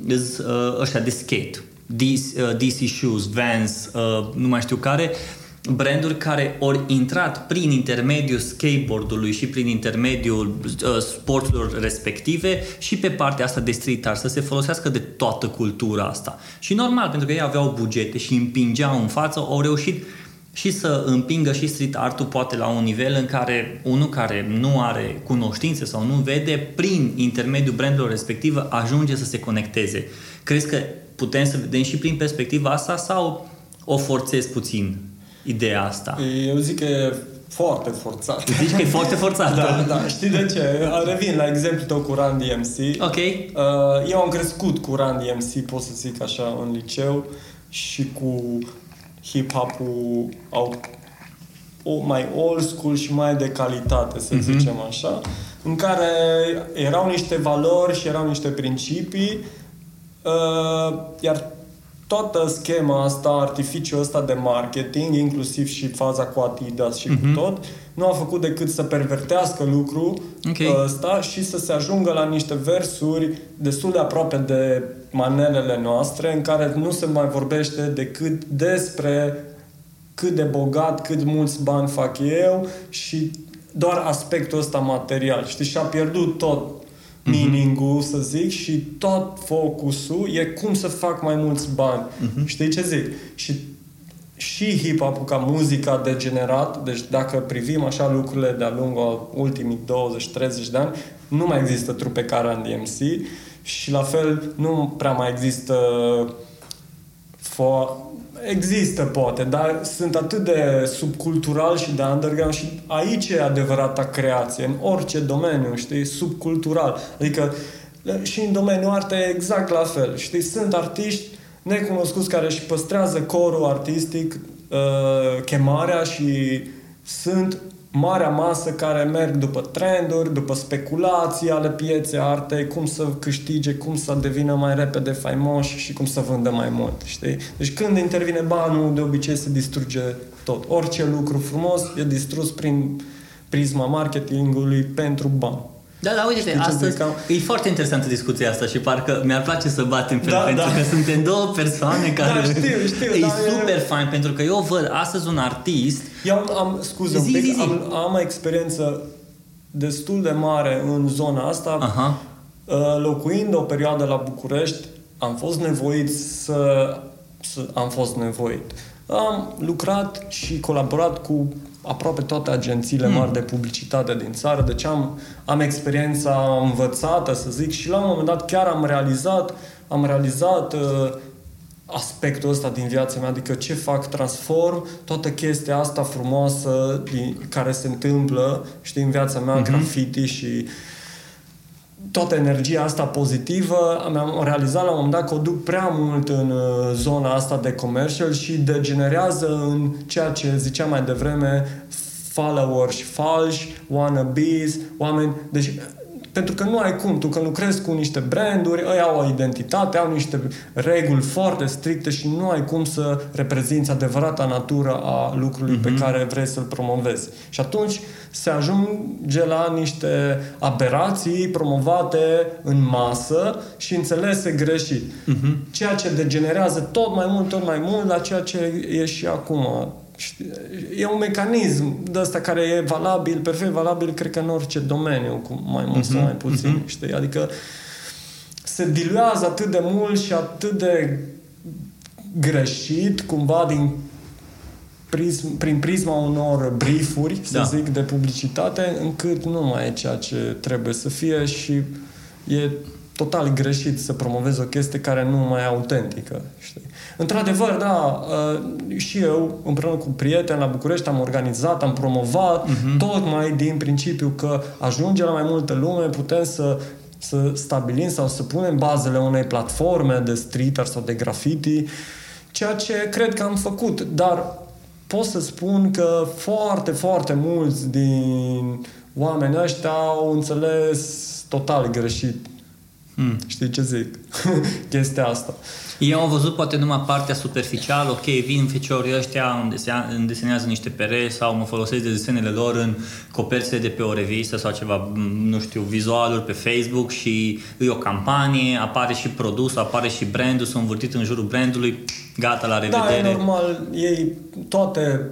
uh, ăștia de skate, DC, uh, DC Shoes, Vans, uh, nu mai știu care, branduri care ori intrat prin intermediul skateboardului și prin intermediul uh, sporturilor respective și pe partea asta de street art, să se folosească de toată cultura asta. Și normal, pentru că ei aveau bugete și împingeau în față, au reușit și să împingă și street art-ul poate la un nivel în care unul care nu are cunoștințe sau nu vede, prin intermediul brandurilor respective ajunge să se conecteze. Crezi că putem să vedem și prin perspectiva asta sau o forțez puțin ideea asta? Eu zic că e foarte forțat. Zici că e foarte forțat. da, da. Știi de ce? Revin la exemplu tău cu Run DMC. Ok. Uh, eu am crescut cu Run DMC, pot să zic așa, în liceu și cu hip-hop-ul au o, mai old school și mai de calitate, să mm-hmm. zicem așa, în care erau niște valori și erau niște principii, uh, iar toată schema asta, artificiul ăsta de marketing, inclusiv și faza cu Adidas și mm-hmm. cu mhm. tot, nu a făcut decât să pervertească lucrul okay. ăsta și să se ajungă la niște versuri destul de aproape de manelele noastre, în care nu se mai vorbește decât despre cât de bogat, cât mulți bani fac eu și doar aspectul ăsta material. Știți? Și a pierdut tot mhm. meaning-ul, să zic, și tot focusul e cum să fac mai mulți bani. Uh-huh. Știi ce zic? Și și hip-hop ca muzică a degenerat, deci dacă privim așa lucrurile de-a lungul ultimii 20-30 de ani, nu mai există trupe ca Run DMC și la fel nu prea mai există fo- Există, poate, dar sunt atât de subcultural și de underground și aici e adevărata creație, în orice domeniu, știi, subcultural. Adică și în domeniul arte exact la fel, știi, sunt artiști necunoscuți care își păstrează corul artistic, uh, chemarea și sunt marea masă care merg după trenduri, după speculații ale pieței artei, cum să câștige, cum să devină mai repede faimoși și cum să vândă mai mult, știi? Deci când intervine banul, de obicei se distruge tot. Orice lucru frumos e distrus prin prisma marketingului pentru bani. Da, da, uite, Știi astăzi cam... e foarte interesantă discuția asta și parcă mi-ar place să batem pe da, pentru da. că suntem două persoane care da, știu, știu, e da, super e... fain pentru că eu văd astăzi un artist Eu am, am scuze zi, un pic, zi, zi. Am, am experiență destul de mare în zona asta Aha. Uh, locuind o perioadă la București am fost nevoit să, să am fost nevoit am lucrat și colaborat cu aproape toate agențiile mari hmm. de publicitate din țară, deci am, am experiența învățată, să zic, și la un moment dat chiar am realizat, am realizat uh, aspectul ăsta din viața mea, adică ce fac, transform toată chestia asta frumoasă din, care se întâmplă, știi, în viața mea, mm-hmm. graffiti și toată energia asta pozitivă, am realizat la un moment dat că o duc prea mult în uh, zona asta de commercial și degenerează în ceea ce ziceam mai devreme followers falși, wannabes, oameni... Deci pentru că nu ai cum, tu că lucrezi cu niște branduri, ei au o identitate, au niște reguli foarte stricte și nu ai cum să reprezinți adevărata natură a lucrului mm-hmm. pe mhm. care vrei să-l promovezi. Și atunci se ajunge la niște aberații promovate în masă și înțelese greșit. Mm-hmm. Ceea ce degenerează tot mai mult, tot mai mult la ceea ce e și acum E un mecanism de ăsta care e valabil, perfect valabil, cred că în orice domeniu, cu mai mult uh-huh, sau mhm, mai puțin, uh-huh. știi? Adică se diluează atât de mult și atât de greșit, cumva din prism, prin prisma unor briefuri, să da. zic, de publicitate, încât nu mai e ceea ce trebuie să fie și e total greșit să promovezi o chestie care nu mai e autentică. Știi? Într-adevăr, da, uh, și eu, împreună cu prieteni la București, am organizat, am promovat, uh-huh. tocmai din principiu că ajunge la mai multă lume, putem să să stabilim sau să punem bazele unei platforme de street art sau de graffiti, ceea ce cred că am făcut, dar pot să spun că foarte, foarte mulți din oamenii ăștia au înțeles total greșit Hmm. Știi ce zic? [LAUGHS] Chestia asta. Eu am văzut poate numai partea superficială, ok, vin feciorii ăștia, îmi desenează niște pere sau mă folosesc de desenele lor în coperțile de pe o revistă sau ceva, nu știu, vizualuri pe Facebook și e o campanie, apare și produsul, apare și brandul, sunt învârtit în jurul brandului, gata, la revedere. Da, e normal, ei toate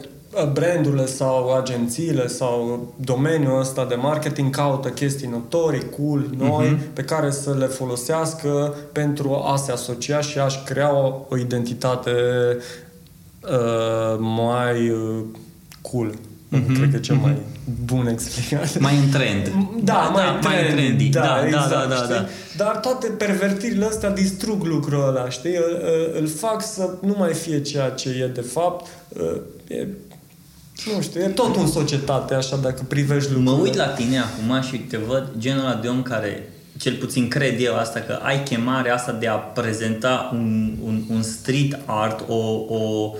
brandurile sau agențiile sau domeniul ăsta de marketing caută chestii notorii, cool, noi, uh-huh. pe care să le folosească pentru a se asocia și a-și crea o, o identitate uh, mai uh, cool. Mm-hmm. Cred că cel mai bun explicat. Mai în trend. Da, da mai, da, mai trendy. Da, da, exact, da, da, da, da. Dar toate pervertirile astea distrug lucrul ăla, știi? Îl, îl fac să nu mai fie ceea ce e de fapt. E nu știu, e tot în societate, așa, dacă privești lucrurile. Mă uit la tine acum și te văd genul ăla de om care, cel puțin cred eu asta, că ai chemarea asta de a prezenta un, un, un street art, o, o,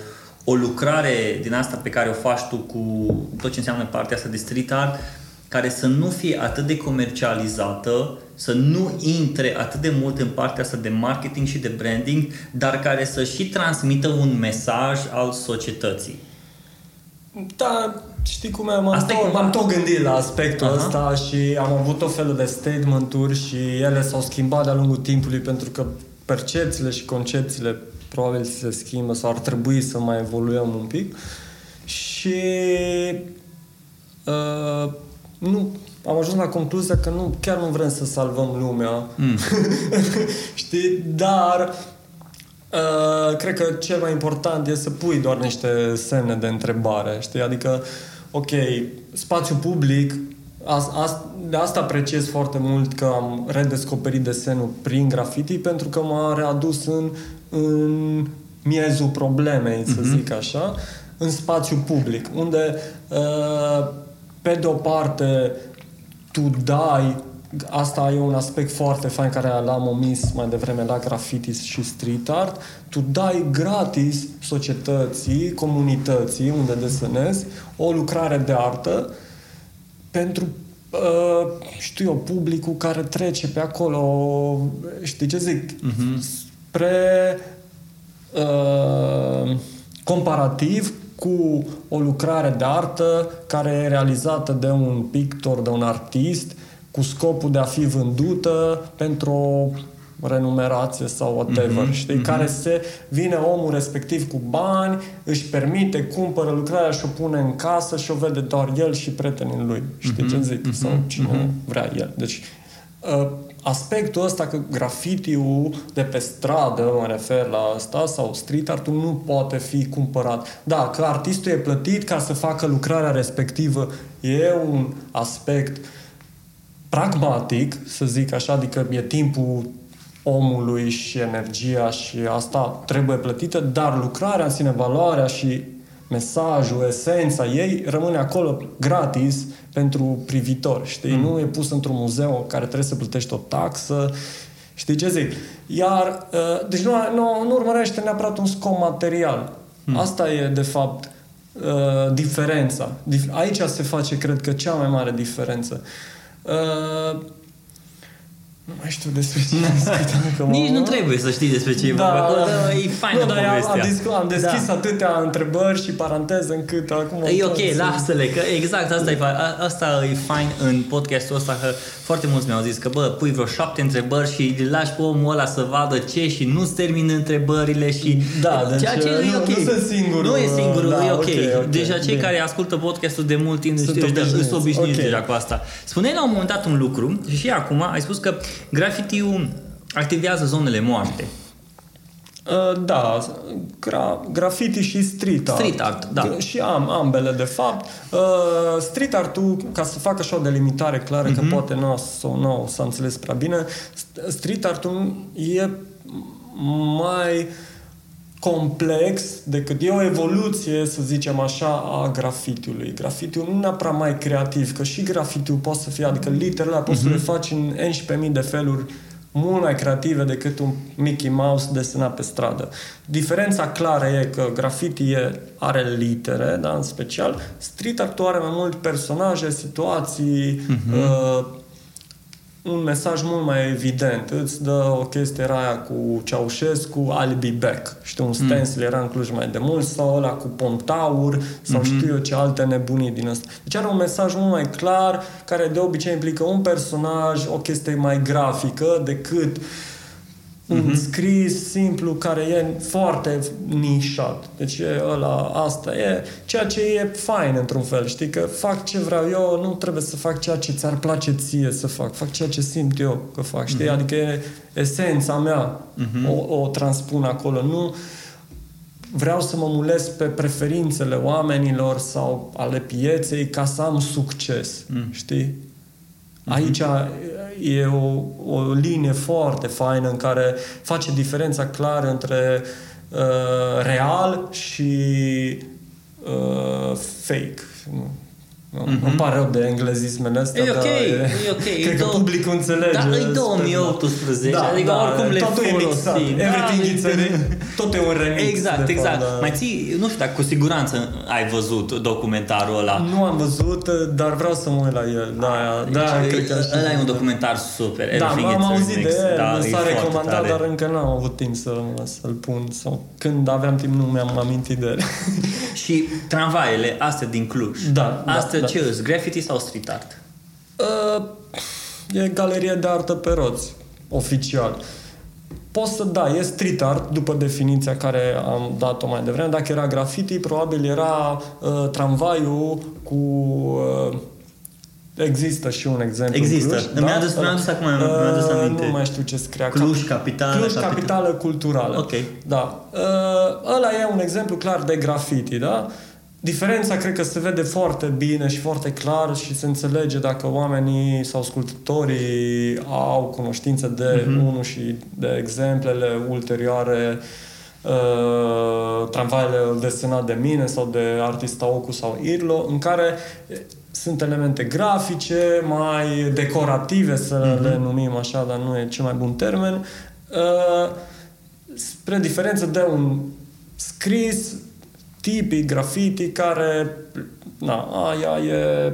o lucrare din asta pe care o faci tu cu tot ce înseamnă partea asta de street art, care să nu fie atât de comercializată, să nu intre atât de mult în partea asta de marketing și de branding, dar care să și transmită un mesaj al societății. Da, știi cum e, m-am, tot, m-am tot gândit la aspectul uh-huh. ăsta și am avut o fel de statement-uri și ele s-au schimbat de-a lungul timpului pentru că percepțiile și concepțiile probabil se schimbă sau ar trebui să mai evoluăm un pic și uh, nu, am ajuns la concluzia că nu, chiar nu vrem să salvăm lumea. Mm. [LAUGHS] Știi? Dar Uh, cred că cel mai important e să pui doar niște semne de întrebare, știi? Adică, ok, spațiu public, a, a, de asta apreciez foarte mult că am redescoperit desenul prin graffiti, pentru că m-a readus în, în miezul problemei, să mm-hmm. zic așa, în spațiu public, unde, uh, pe de o parte, tu dai asta e un aspect foarte fain care l-am omis mai devreme la graffiti și street art. Tu dai gratis societății, comunității unde desenezi o lucrare de artă pentru uh, știu eu, publicul care trece pe acolo, știi ce zic, uh-huh. spre uh, comparativ cu o lucrare de artă care e realizată de un pictor, de un artist cu scopul de a fi vândută pentru o renumerație sau whatever, mm-hmm, știi? Mm-hmm. Care se vine omul respectiv cu bani, își permite, cumpără lucrarea și o pune în casă și o vede doar el și prietenii lui. Știi mm-hmm, ce zic? Mm-hmm, sau cine mm-hmm. vrea el. Deci uh, aspectul ăsta că grafitiul de pe stradă, mă refer la asta, sau street art nu poate fi cumpărat. Da, că artistul e plătit ca să facă lucrarea respectivă e un aspect uh, pragmatic, să zic așa, adică e timpul omului și energia și asta trebuie plătită, dar lucrarea în sine, valoarea și mesajul, esența ei rămâne acolo gratis pentru privitor, știi? Mm. Nu e pus într-un muzeu care trebuie să plătești o taxă, știi ce zic? Iar, uh, deci nu, nu, nu urmărește neapărat un scop material. Mm. Asta e, de fapt, uh, diferența. Dif- aici se face, cred că, cea mai mare diferență. Uh, 呃 nu mai știu despre ce discutăm. Nici nu trebuie să știi despre ce e da, vorba. Da, e faină nu, dar am, povestea. am, discu- am deschis Da. atâtea întrebări și paranteze încât acum... E ok, tot- lasă-le, că exact asta e, fa- a- asta e fain în podcastul ăsta, că foarte mulți mi-au zis că, bă, pui vreo șapte întrebări și îl lași pe omul ăla să vadă ce și nu-ți termină întrebările și Da, deci, ceea ce nu- e ok. nu sunt singurul, Nu e singurul, da, e ok. ok, ok, deja cei bine. care ascultă podcastul de mult timp Sunt știu, ăștia obișnuiți, sunt obișnuiți ok. deja cu asta. Spuneai la un moment dat un lucru și și acum ai spus că graffiti-ul activează zonele moarte. Uh, Da, gra- graffiti și street art. Street art, da. Și am ambele, de fapt. Uh, Street art-ul, ca să fac așa o delimitare clară, Mhm. că poate nu, sau nu s-a înțeles prea bine, st- street art-ul e mai complex decât e o evoluție, să zicem așa, a grafitiului. Grafitiul nu neapărat mai creativ, că și grafitiul poate să fie, adică literele poți să le faci în 11.000 de feluri mult mai creative decât un Mickey Mouse desenat pe stradă. Diferența clară e că graffiti e, are litere, da, în special. Street art are mai mult personaje, situații, uh, un mesaj mult mai evident. Îți dă o chestie era aia cu Ceaușescu, I'll be back. Știu, un stencil era în Cluj mai de mult sau ăla cu Pontaur sau știu eu ce alte nebunii din asta. Deci are un mesaj mult mai clar care de obicei implică un personaj, o chestie mai grafică decât un scris simplu care e foarte nișat. Deci e ăla, asta e ceea ce e fain într-un fel, știi? Că fac ce vreau eu, nu trebuie să fac ceea ce ți-ar place ție să fac. Fac ceea ce simt eu că fac, știi? Adică e esența mea, o, o transpun acolo. Nu vreau să mă mulesc pe preferințele oamenilor sau ale pieței ca să am succes, știi? Aici e o, o linie foarte faină în care face diferența clară între uh, real și uh, fake. Nu, nu, mm-hmm. Îmi pare rău de englezismele astea, E ok, dar e ok. Cred E că două- publicul înțelege. Da, e sper. 2018, adică oricum le totul e mixat. folosim. Da, Everything is a, e- tot e un remix. Exact, de exact. Fapt, da. Mai ții, nu știu dacă cu siguranță ai văzut documentarul ăla. Nu am văzut, dar vreau să mă uit la el. Da, da, Deci, cred că aș- ăla e un documentar super. Da, Everything am is auzit Remix. de el, Da, mi e s-a foarte recomandat, tare. dar încă n-am avut timp să, să-l pun. Sau când aveam timp nu mi-am amintit de el. Și tramvaiele astea din Cluj. Da, da, Astea da. ce îs? Graffiti sau street art? Uh, e galerie de artă pe roți, oficial. Poți să, da, e street art, după definiția care am dat-o mai devreme. Dacă era graffiti, probabil era uh, tramvaiul cu... Uh, Există și un exemplu în Există. Cluj, Mi-a adus- mi-a adus acum, mi-a adus Uh, aminte. Nu mai știu ce scria. Cluj, capitală, Cluj, capitală. capitală culturală. Ok. Da. Uh, ăla e un exemplu clar de graffiti, da? Diferența cred că se vede foarte bine și foarte clar și se înțelege dacă oamenii sau ascultătorii au cunoștință de Mhm. unul și de exemplele ulterioare uh, tramvaiele desenat de mine sau de artista Ocu sau Irlo, în care eh, sunt elemente grafice, mai decorative, să le numim așa, dar nu e cel mai bun termen, uh, spre diferență de un scris tipic graffiti care na, aia e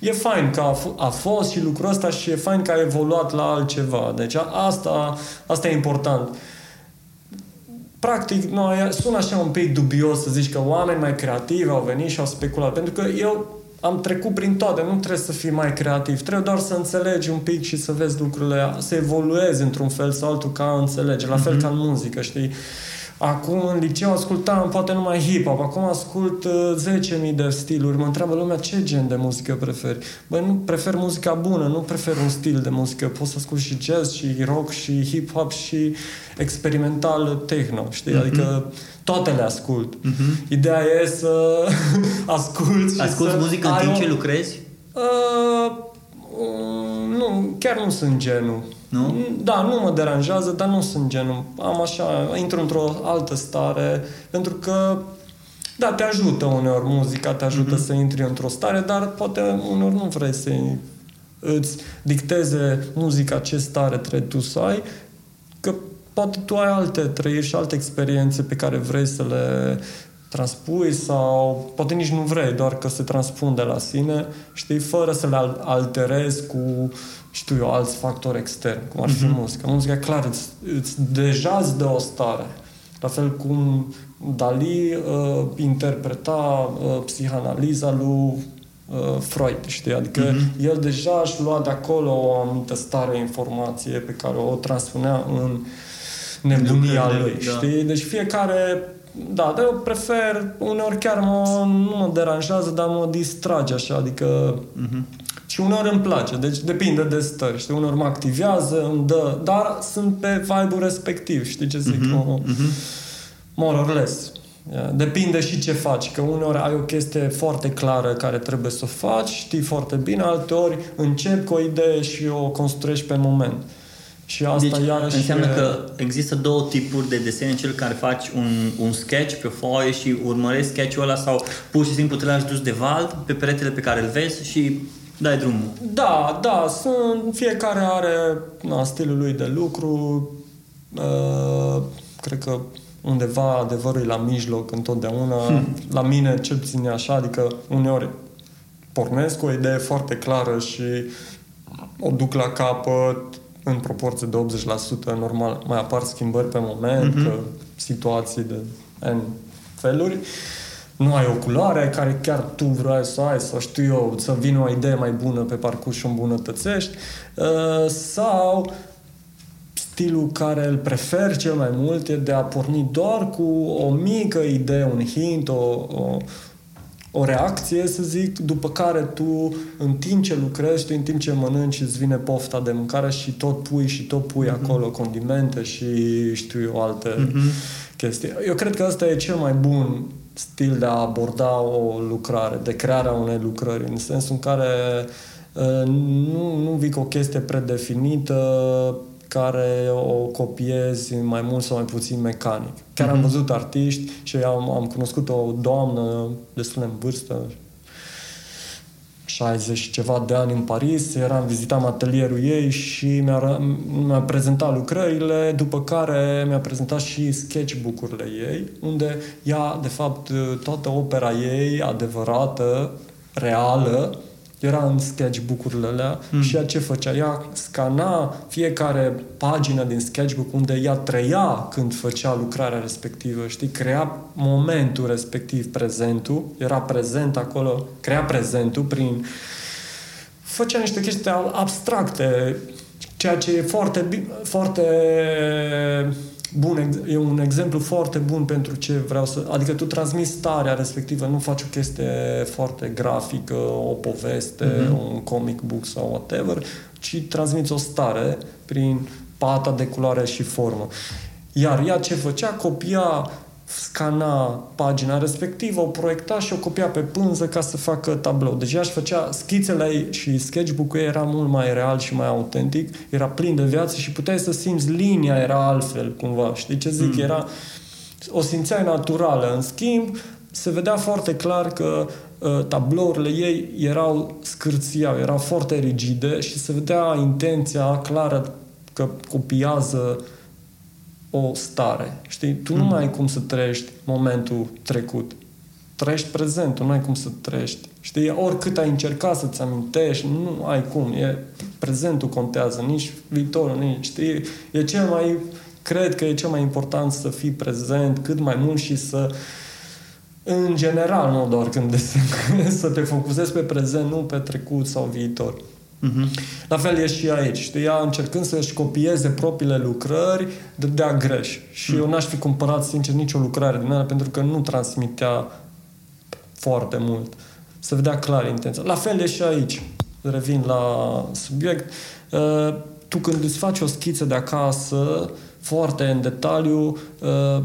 E fain că a, f- a fost și lucrul ăsta și e fain că a evoluat la altceva. Deci a, asta, asta e important. Practic, no, sună așa un pic dubios să zici că oameni mai creativi au venit și au speculat. Pentru că eu am trecut prin toate, nu trebuie să fii mai creativ. Trebuie doar să înțelegi un pic și să vezi lucrurile, să evoluezi într-un fel sau altul ca a înțelege. La fel ca în muzică, știi? Acum în liceu ascultam poate numai hip-hop, acum ascult uh, 10.000 de stiluri. Mă întreabă lumea ce gen de muzică preferi. Băi, nu prefer muzica bună, nu prefer un stil de muzică. Pot să ascult și jazz, și rock, și hip-hop, și experimental techno, știi? Mhm. Adică toate le ascult. Ideea e să [LAUGHS] ascult și Asculti să muzică în ai timp o- ce lucrezi? Uh, mm, nu, chiar nu sunt genul. Nu? Da, nu mă deranjează, dar nu sunt genul. Am așa, intru într-o altă stare, pentru că da, te ajută uneori muzica, te ajută să intri într-o stare, dar poate uneori nu vrei să îți dicteze muzica ce stare trebuie tu să ai, că poate tu ai alte trăiri și alte experiențe pe care vrei să le transpui sau poate nici nu vrei, doar că se transpun de la sine, știi, fără să le alterezi cu, știu eu, alți factori externi, cum ar fi mm-hmm. muzica. Muzica, clar, îți, îți, deja îți dă o stare. La fel cum Dali uh, interpreta uh, psihanaliza lui uh, Freud, știi? Adică mm-hmm. el deja își lua de acolo o anumită stare informație pe care o transpunea în nebunia lui, da. știi? Deci fiecare da, dar eu prefer, uneori chiar mă, nu mă deranjează, dar mă distrage așa, adică uh-huh. și uneori îmi place, deci depinde de stări, știi, uneori mă activează, îmi dă, dar sunt pe vibe-ul respectiv, știi ce zic, uh-huh. Mă, uh-huh. more or less. Depinde și ce faci, că uneori ai o chestie foarte clară care trebuie să o faci, știi foarte bine, alteori începi cu o idee și o construiești pe moment. Uh, și asta deci, iarăși... înseamnă că există două tipuri de desene, cel care faci un, un sketch pe o foaie și urmărești sketch-ul ăla sau pur și simplu te lași dus de val pe peretele pe care îl vezi și dai drumul. Da, da, sunt, fiecare are na, stilul lui de lucru, uh, cred că undeva adevărul e la mijloc întotdeauna. Hmm. La mine cel puțin e așa, adică uneori pornesc cu o idee foarte clară și o duc la capăt, în proporție de 80% normal mai apar schimbări pe moment, mm-hmm. că situații de N feluri. Nu ai o culoare care chiar tu vrei să ai sau știu eu, să vină o idee mai bună pe parcurs și o îmbunătățești. Uh, sau stilul care îl prefer cel mai mult e de a porni doar cu o mică idee, un hint, o, o, o reacție, să zic, după care tu, în timp ce lucrezi, tu în timp ce mănânci, îți vine pofta de mâncare și tot pui și tot pui mm-hmm. acolo condimente și știu eu alte mm-hmm. chestii. Eu cred că ăsta e cel mai bun stil de a aborda o lucrare, de crearea unei lucrări, în sensul în care uh, nu, nu vii cu o chestie predefinită care o copiezi mai mult sau mai puțin mecanic. Chiar mm-hmm. am mhm. văzut artiști și am, am cunoscut o doamnă destul de în vârstă, 60 și ceva de ani în Paris, eram, vizitam atelierul ei și mi-a, mi-a prezentat lucrările, după care mi-a prezentat și sketchbook-urile ei, unde ea, de fapt, toată opera ei adevărată, reală, era în sketchbook-urile alea mm. și ea ce făcea? Ea scana fiecare pagină din sketchbook unde ea trăia când făcea lucrarea respectivă, știi? Crea momentul respectiv, prezentul, era prezent acolo, crea prezentul prin... Făcea niște chestii abstracte, ceea ce e foarte, foarte bun, e un exemplu foarte bun pentru ce vreau să... Adică tu transmiți starea respectivă, nu faci o chestie foarte grafică, o poveste, mm-hmm. un comic book sau whatever, ci transmiți o stare prin pata de culoare și formă. Iar ea ce făcea? Copia scana pagina respectivă, o proiecta și o copia pe pânză ca să facă tablou. Deci ea își făcea schițele ei și sketchbook-ul ei era mult mai real și mai autentic, era plin de viață și puteai să simți linia era altfel cumva. Știi ce zic? Mm. Era o simțeai naturală. În schimb, se vedea foarte clar că uh, tablourile ei erau scârțiau, erau foarte rigide și se vedea intenția clară că copiază o stare. Știi? Tu nu mm. mai ai cum să trăiești momentul trecut. Trăiești prezentul, nu ai cum să trăiești. Știi? Oricât ai încercat să-ți amintești, nu ai cum. E, prezentul contează, nici viitorul, nici, știi? E cel mai, cred că e cel mai important să fii prezent cât mai mult și să în general, nu doar când deseni, [LAUGHS] să te focusezi pe prezent, nu pe trecut sau viitor. Uh-huh. La fel e și aici. Știi, ea încercând să-și copieze propriile lucrări, dădea greș. Și uh-huh. eu n-aș fi cumpărat, sincer, nicio lucrare din ea pentru că nu transmitea foarte mult. Se vedea clar intenția. La fel e și aici. Revin la subiect. Uh, tu când îți faci o schiță de acasă, foarte în detaliu, uh,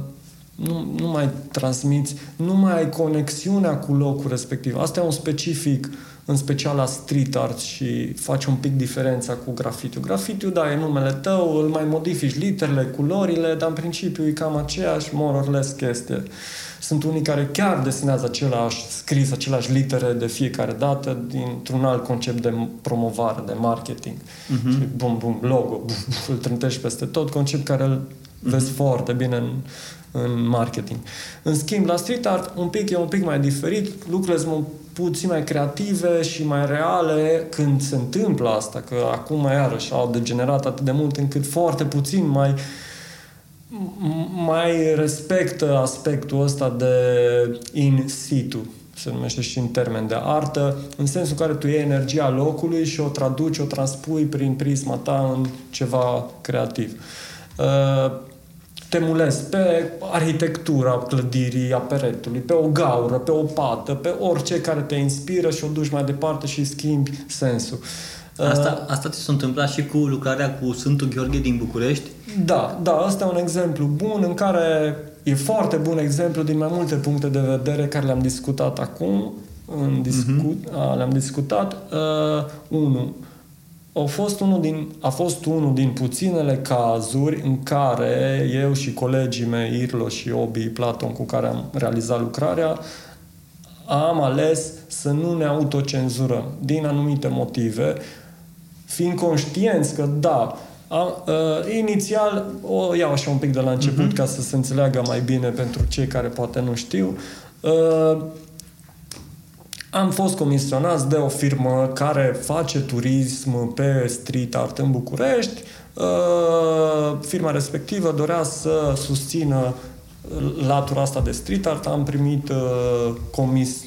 nu, nu mai transmiți, nu mai ai conexiunea cu locul respectiv. Asta e un specific în special la street art și faci un pic diferența cu grafitiu. Grafitiu, da, e numele tău, îl mai modifici literele, culorile, dar în principiu e cam aceeași more or less chestie. Sunt unii care chiar desenează același scris, aceleași litere de fiecare dată dintr-un alt concept de promovare, de marketing. Uh-huh. Și bum, bum, logo, bum, îl trântești peste tot, concept care îl vezi foarte bine în, în marketing. În schimb, la street art un pic e un pic mai diferit, lucrurile sunt puțin mai creative și mai reale când se întâmplă asta, că acum iarăși au degenerat atât de mult încât foarte puțin mai mai respectă aspectul ăsta de in situ, se numește și în termen de artă, în sensul în care tu iei energia locului și o traduci, o transpui prin prisma ta în ceva creativ. Uh, te mulezi pe arhitectura clădirii, a peretului, pe o gaură, pe o pată, pe orice care te inspiră și o duci mai departe și schimbi sensul. Asta, uh, asta ți s-a întâmplat și cu lucrarea cu Sfântul Gheorghe din București? Da, da, asta e un exemplu bun în care e foarte bun exemplu din mai multe puncte de vedere care le-am discutat acum, în discu- uh-huh. le-am discutat. Uh, unu, a fost, unul din, a fost unul din puținele cazuri în care eu și colegii mei, Irlo și Obi Platon, cu care am realizat lucrarea, am ales să nu ne autocenzurăm din anumite motive, fiind conștienți că, da, a, uh, inițial, o iau așa un pic de la început uh-huh. ca să se înțeleagă mai bine pentru cei care poate nu știu. Uh, am fost comisionați de o firmă care face turism pe street art în București. Uh, firma respectivă dorea să susțină latura asta de street art. Am primit uh, comis...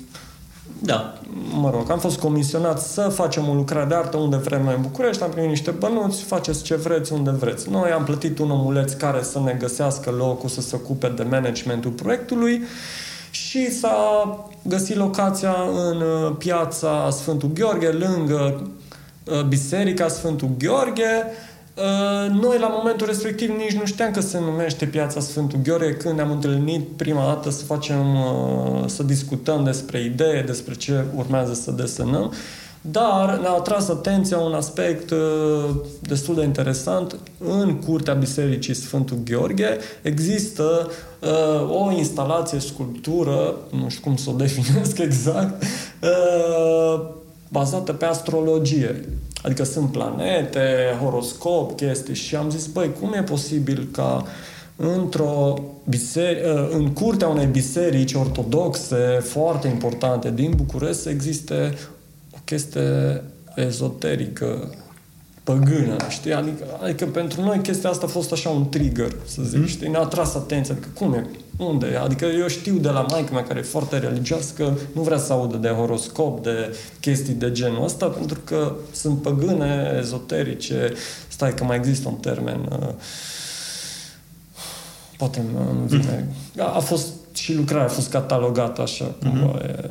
Da. Mă rog, am fost comisionat să facem o lucrare de artă unde vrem noi în București, am primit niște bănuți, faceți ce vreți, unde vreți. Noi am plătit un omuleț care să ne găsească locul să se ocupe de managementul proiectului și s-a găsit locația în uh, piața Sfântul Gheorghe, lângă uh, Biserica Sfântul Gheorghe. Uh, noi, la momentul respectiv, nici nu știam că se numește Piața Sfântul Gheorghe când ne-am întâlnit prima dată să facem, să discutăm despre idee, despre ce urmează să desenăm. Dar ne-a atras atenția un aspect uh, destul de interesant. În curtea Bisericii Sfântul Gheorghe există uh, o instalație, sculptură, nu știu cum să o [LAUGHS] definesc exact, uh, bazată pe astrologie. Adică sunt planete, horoscop, chestii și am zis, băi, cum e posibil ca într-o biseri- uh, în curtea unei biserici ortodoxe foarte importante din București să existe chestie ezoterică, păgână, știi? Adică, adică pentru noi chestia asta a fost așa un trigger, să zic, mm. știi? Ne-a atras atenția, adică cum e? Unde e? Adică eu știu de la maica mea care e foarte religioasă că nu vrea să audă de horoscop, de chestii de genul ăsta, pentru că sunt păgâne, ezoterice. Stai că mai există un termen uh, poate nu vine. Mm. A, a fost și lucrarea a fost catalogată așa, mm-hmm. cumva, e,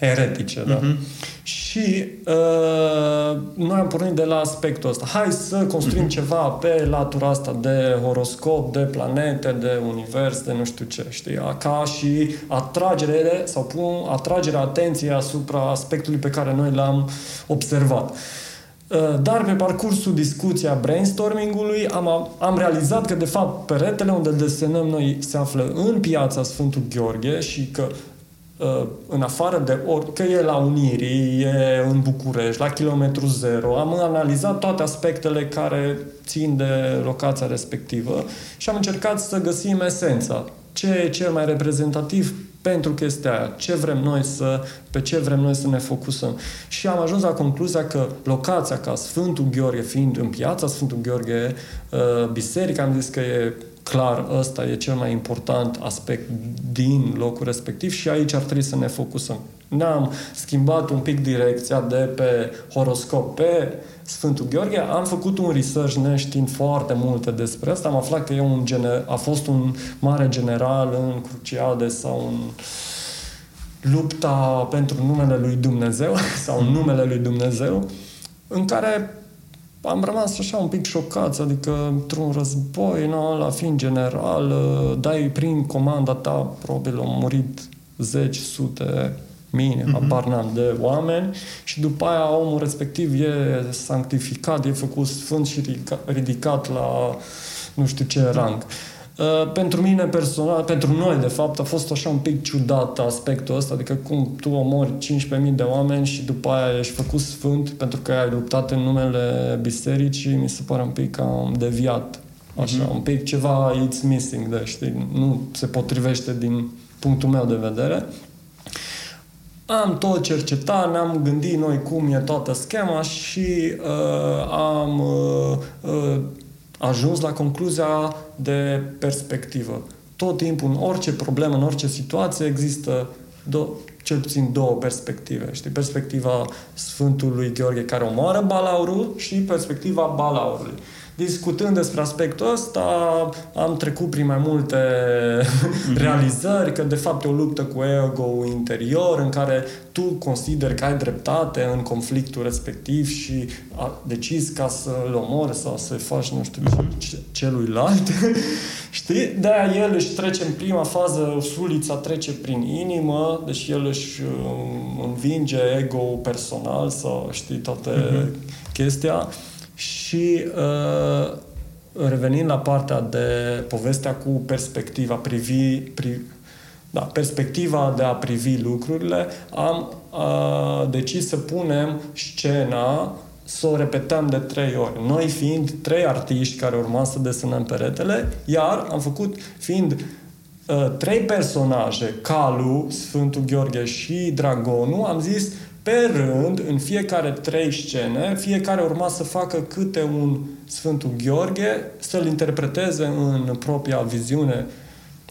eretice, da? Uh-huh. Și uh, noi am pornit de la aspectul ăsta. Hai să construim uh-huh. ceva pe latura asta de horoscop, de planete, de univers, de nu știu ce, știi? Ca și atragere sau pun atragerea atenției asupra aspectului pe care noi l-am observat. Uh, dar pe parcursul discuția brainstormingului am, am realizat că de fapt peretele unde desenăm noi se află în piața Sfântul Gheorghe și că Uh, în afară de ori, că e la Unirii, e în București, la kilometru zero, am analizat toate aspectele care țin de locația respectivă și am încercat să găsim esența. Ce e cel mai reprezentativ pentru chestia aia, ce vrem noi să, pe ce vrem noi să ne focusăm. Și am ajuns la concluzia că locația ca Sfântul Gheorghe, fiind în piața Sfântul Gheorghe, uh, biserica, am zis că e clar, ăsta e cel mai important aspect din locul respectiv și aici ar trebui să ne focusăm. Ne-am schimbat un pic direcția de pe horoscop pe Sfântul Gheorghe, am făcut un research neștiind foarte multe despre asta, am aflat că e un gener- a fost un mare general în Cruciade sau în lupta pentru numele lui Dumnezeu [LAUGHS] sau numele lui Dumnezeu, în care am rămas așa un pic șocați, adică într-un război, no, la fiind general, ă, dai prin comanda ta, probabil au murit zeci, sute, mii, mm-hmm. habar n-am, de oameni și după aia omul respectiv e sanctificat, e făcut sfânt și ridicat la nu știu ce rang. Uh, pentru mine personal, pentru noi de fapt, a fost așa un pic ciudat aspectul ăsta, adică cum tu omori 15.000 de oameni și după aia ești făcut sfânt pentru că ai luptat în numele bisericii, mi se pare un pic cam deviat Așa, uh-huh. un pic ceva it's missing de, știi? Nu se potrivește din punctul meu de vedere. Am tot cercetat, ne-am gândit noi cum e toată schema și uh, am uh, uh, ajuns la concluzia de perspectivă. Tot timpul, în orice problemă, în orice situație, există do- cel puțin două perspective. Știi? Perspectiva Sfântului Gheorghe care omoară balaurul și perspectiva balaurului. Discutând despre aspectul ăsta, am trecut prin mai multe mm-hmm. [LAUGHS] realizări, că de fapt e o luptă cu ego interior, în care tu consideri că ai dreptate în conflictul respectiv și a decis ca să-l omori sau să faci nu știu ce, celuilalt. [LAUGHS] Știi? de el își trece în prima fază, sulița trece prin inimă, deci el își um, învinge ego personal sau știi toate mm-hmm. chestia și uh, revenind la partea de povestea cu perspectiva, privi, pri, da, perspectiva de a privi lucrurile, am uh, decis să punem scena să o repetăm de trei ori. Noi fiind trei artiști care urma să desenăm peretele, iar am făcut fiind uh, trei personaje, Calu, Sfântul Gheorghe și Dragonul, am zis pe rând, în fiecare trei scene, fiecare urma să facă câte un Sfântul Gheorghe, să-l interpreteze în propria viziune.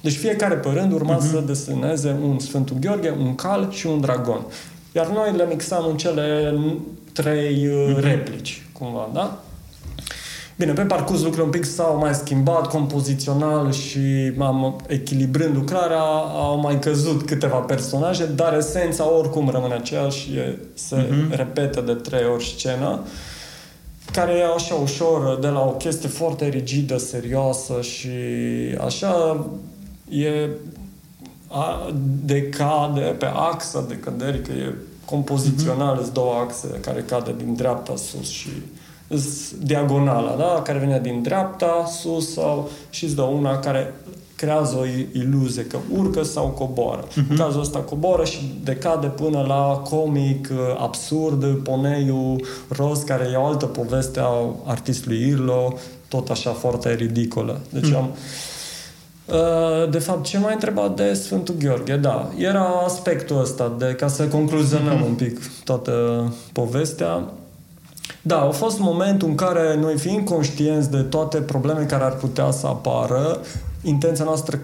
Deci fiecare pe rând urma uh-huh. să deseneze un Sfântul Gheorghe, un cal și un dragon. Iar noi le mixam în cele trei uh-huh. replici, cumva, da? Bine, pe parcurs lucrurile un pic s-au mai schimbat compozițional și am echilibrând lucrarea, au mai căzut câteva personaje, dar esența oricum rămâne aceeași, e, se uh-huh. repetă de trei ori scena, care e așa ușor, de la o chestie foarte rigidă, serioasă și așa, e a, decade pe axa de căderi, că e compozițional, uh-huh. două axe care cade din dreapta sus și diagonala, da? care vine din dreapta, sus sau și îți dă una care creează o iluzie că urcă sau coboară. Uh-huh. În cazul ăsta coboară și decade până la comic, absurd, poneiul roz, care e o altă poveste a artistului Irlo, tot așa foarte ridicolă. Deci uh-huh. am uh, de fapt, ce mai întrebat de Sfântul Gheorghe, da, era aspectul ăsta, de ca să concluzionăm uh-huh. un pic toată povestea. Da, a fost momentul în care noi fiind conștienți de toate probleme care ar putea să apară, intenția noastră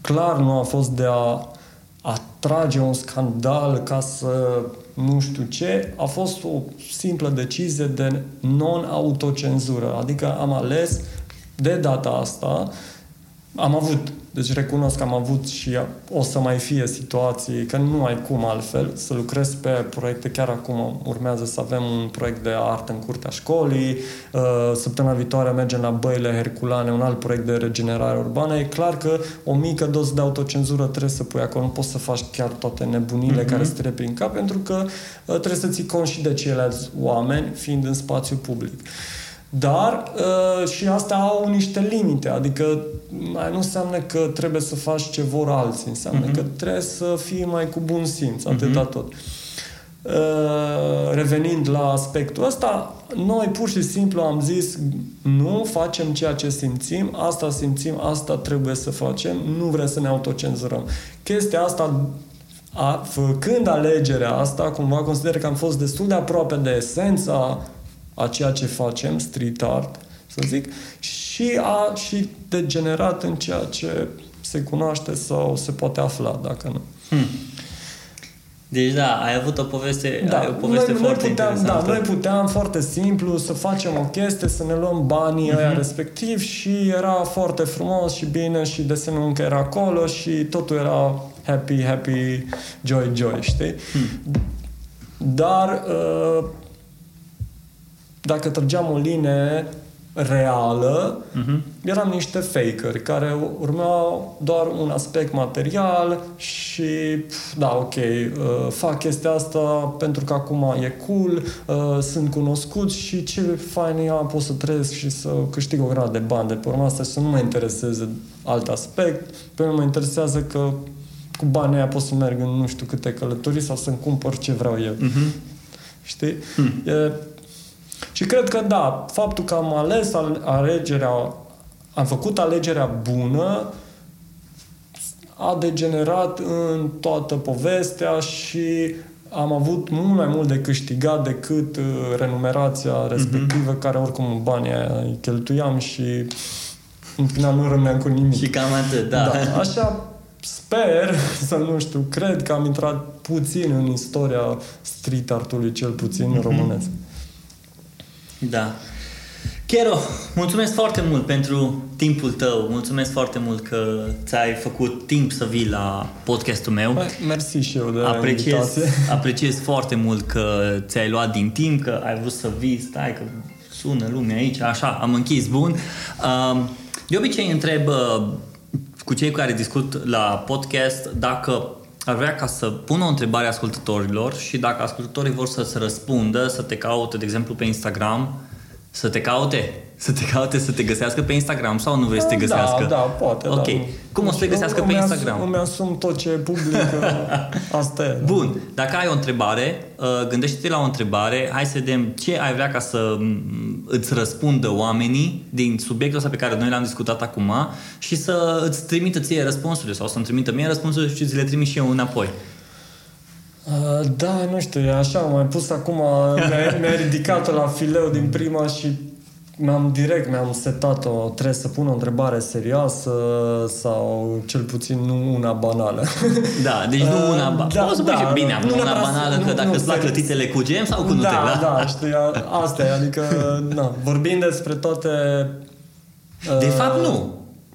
clar nu a fost de a atrage un scandal ca să nu știu ce, a fost o simplă decizie de non-autocenzură. Adică am ales de data asta am avut, deci recunosc că am avut și o să mai fie situații, că nu ai cum altfel, să lucrez pe proiecte. Chiar acum urmează să avem un proiect de artă în curtea școlii, uh, săptămâna viitoare mergem la Băile Herculane, un alt proiect de regenerare urbană. E clar că o mică doză de autocenzură trebuie să pui acolo, nu poți să faci chiar toate nebunile mm-hmm. care se prin cap, pentru că uh, trebuie să ții conști de ceilalți oameni, fiind în spațiu public. Dar uh, și astea au niște limite, adică mai nu înseamnă că trebuie să faci ce vor alții, înseamnă uh-huh. că trebuie să fii mai cu bun simț, atâta uh-huh. tot. Uh, revenind la aspectul ăsta, noi pur și simplu am zis nu facem ceea ce simțim, asta simțim, asta trebuie să facem, nu vrem să ne autocenzurăm. Chestia asta a, făcând alegerea asta, cumva consider că am fost destul de aproape de esența a ceea ce facem, street art, să zic, și a și degenerat în ceea ce se cunoaște sau se poate afla, dacă nu. Hmm. Deci da, ai avut o poveste, da, ai o poveste noi, foarte noi puteam, da, interesantă. Da, noi puteam foarte simplu să facem o chestie, să ne luăm banii uh-huh. ăia respectiv și era foarte frumos și bine și desenul încă era acolo și totul era happy, happy, joy, joy, știi? Hmm. Dar uh, dacă trăgeam o linie reală, uh-huh. eram niște fakeri care urmeau doar un aspect material și da, ok, uh, fac chestia asta pentru că acum e cool, uh, sunt cunoscut și ce fain e, pot să trăiesc și să câștig o grămadă de bani de pe urma asta și să nu mă intereseze alt aspect. Pe mine mă interesează că cu banii aia pot să merg în nu știu câte călătorii sau să-mi cumpăr ce vreau eu. Uh-huh. Știi? Hmm. E, și cred că da, faptul că am ales alegerea am făcut alegerea bună, a degenerat în toată povestea și am avut mult mai mult de câștigat decât uh, renumerația respectivă, mm-hmm. care oricum banii aia îi cheltuiam și în final nu rămâneam cu nimic. Și cam atât, da. da. Așa sper [LAUGHS] să nu știu, cred că am intrat puțin în istoria street artului, cel puțin mm-hmm. românesc. Da. Chero, mulțumesc foarte mult pentru timpul tău. Mulțumesc foarte mult că ți-ai făcut timp să vii la podcastul meu. Mersi și eu de apreciez, invitație. [LAUGHS] apreciez foarte mult că ți-ai luat din timp, că ai vrut să vii, stai că sună lumea aici, așa, am închis, bun. De obicei întreb cu cei cu care discut la podcast dacă ar vrea ca să pună o întrebare ascultătorilor și dacă ascultătorii vor să-ți răspundă, să te caute, de exemplu, pe Instagram, să te caute? Să te caute, să te găsească pe Instagram sau nu vrei să te Da, găsească? da, poate, Ok. da. Cum o să te găsească pe Îmi asum- Instagram? Îmi asum tot ce e public, [LAUGHS] asta e. da. Bun, dacă ai o întrebare, uh, gândește-te la o întrebare, hai să vedem ce ai vrea ca să mm, îți răspundă oamenii din subiectul ăsta pe care noi l-am discutat acum și să îți trimită ție răspunsurile sau să-mi trimită mie răspunsurile și ți le trimit și eu înapoi. Uh, Da, nu știu, e așa, am mai pus acum, mi-a, mi-a ridicat la fileu din prima și mi-am direct, mi-am setat-o, trebuie să pun o întrebare serioasă sau cel puțin nu una banală. Da, deci nu [LAUGHS] una... Uh, Da, da, Poți să pui da, și bine, nu- acum nu una neapărat să- banală, că nu- dacă nu, îți plac serios. clătitele cu gem sau cu Nutella. Da, da, știi, a- asta e, adică, [LAUGHS] na, vorbind despre toate... De uh, fapt, nu.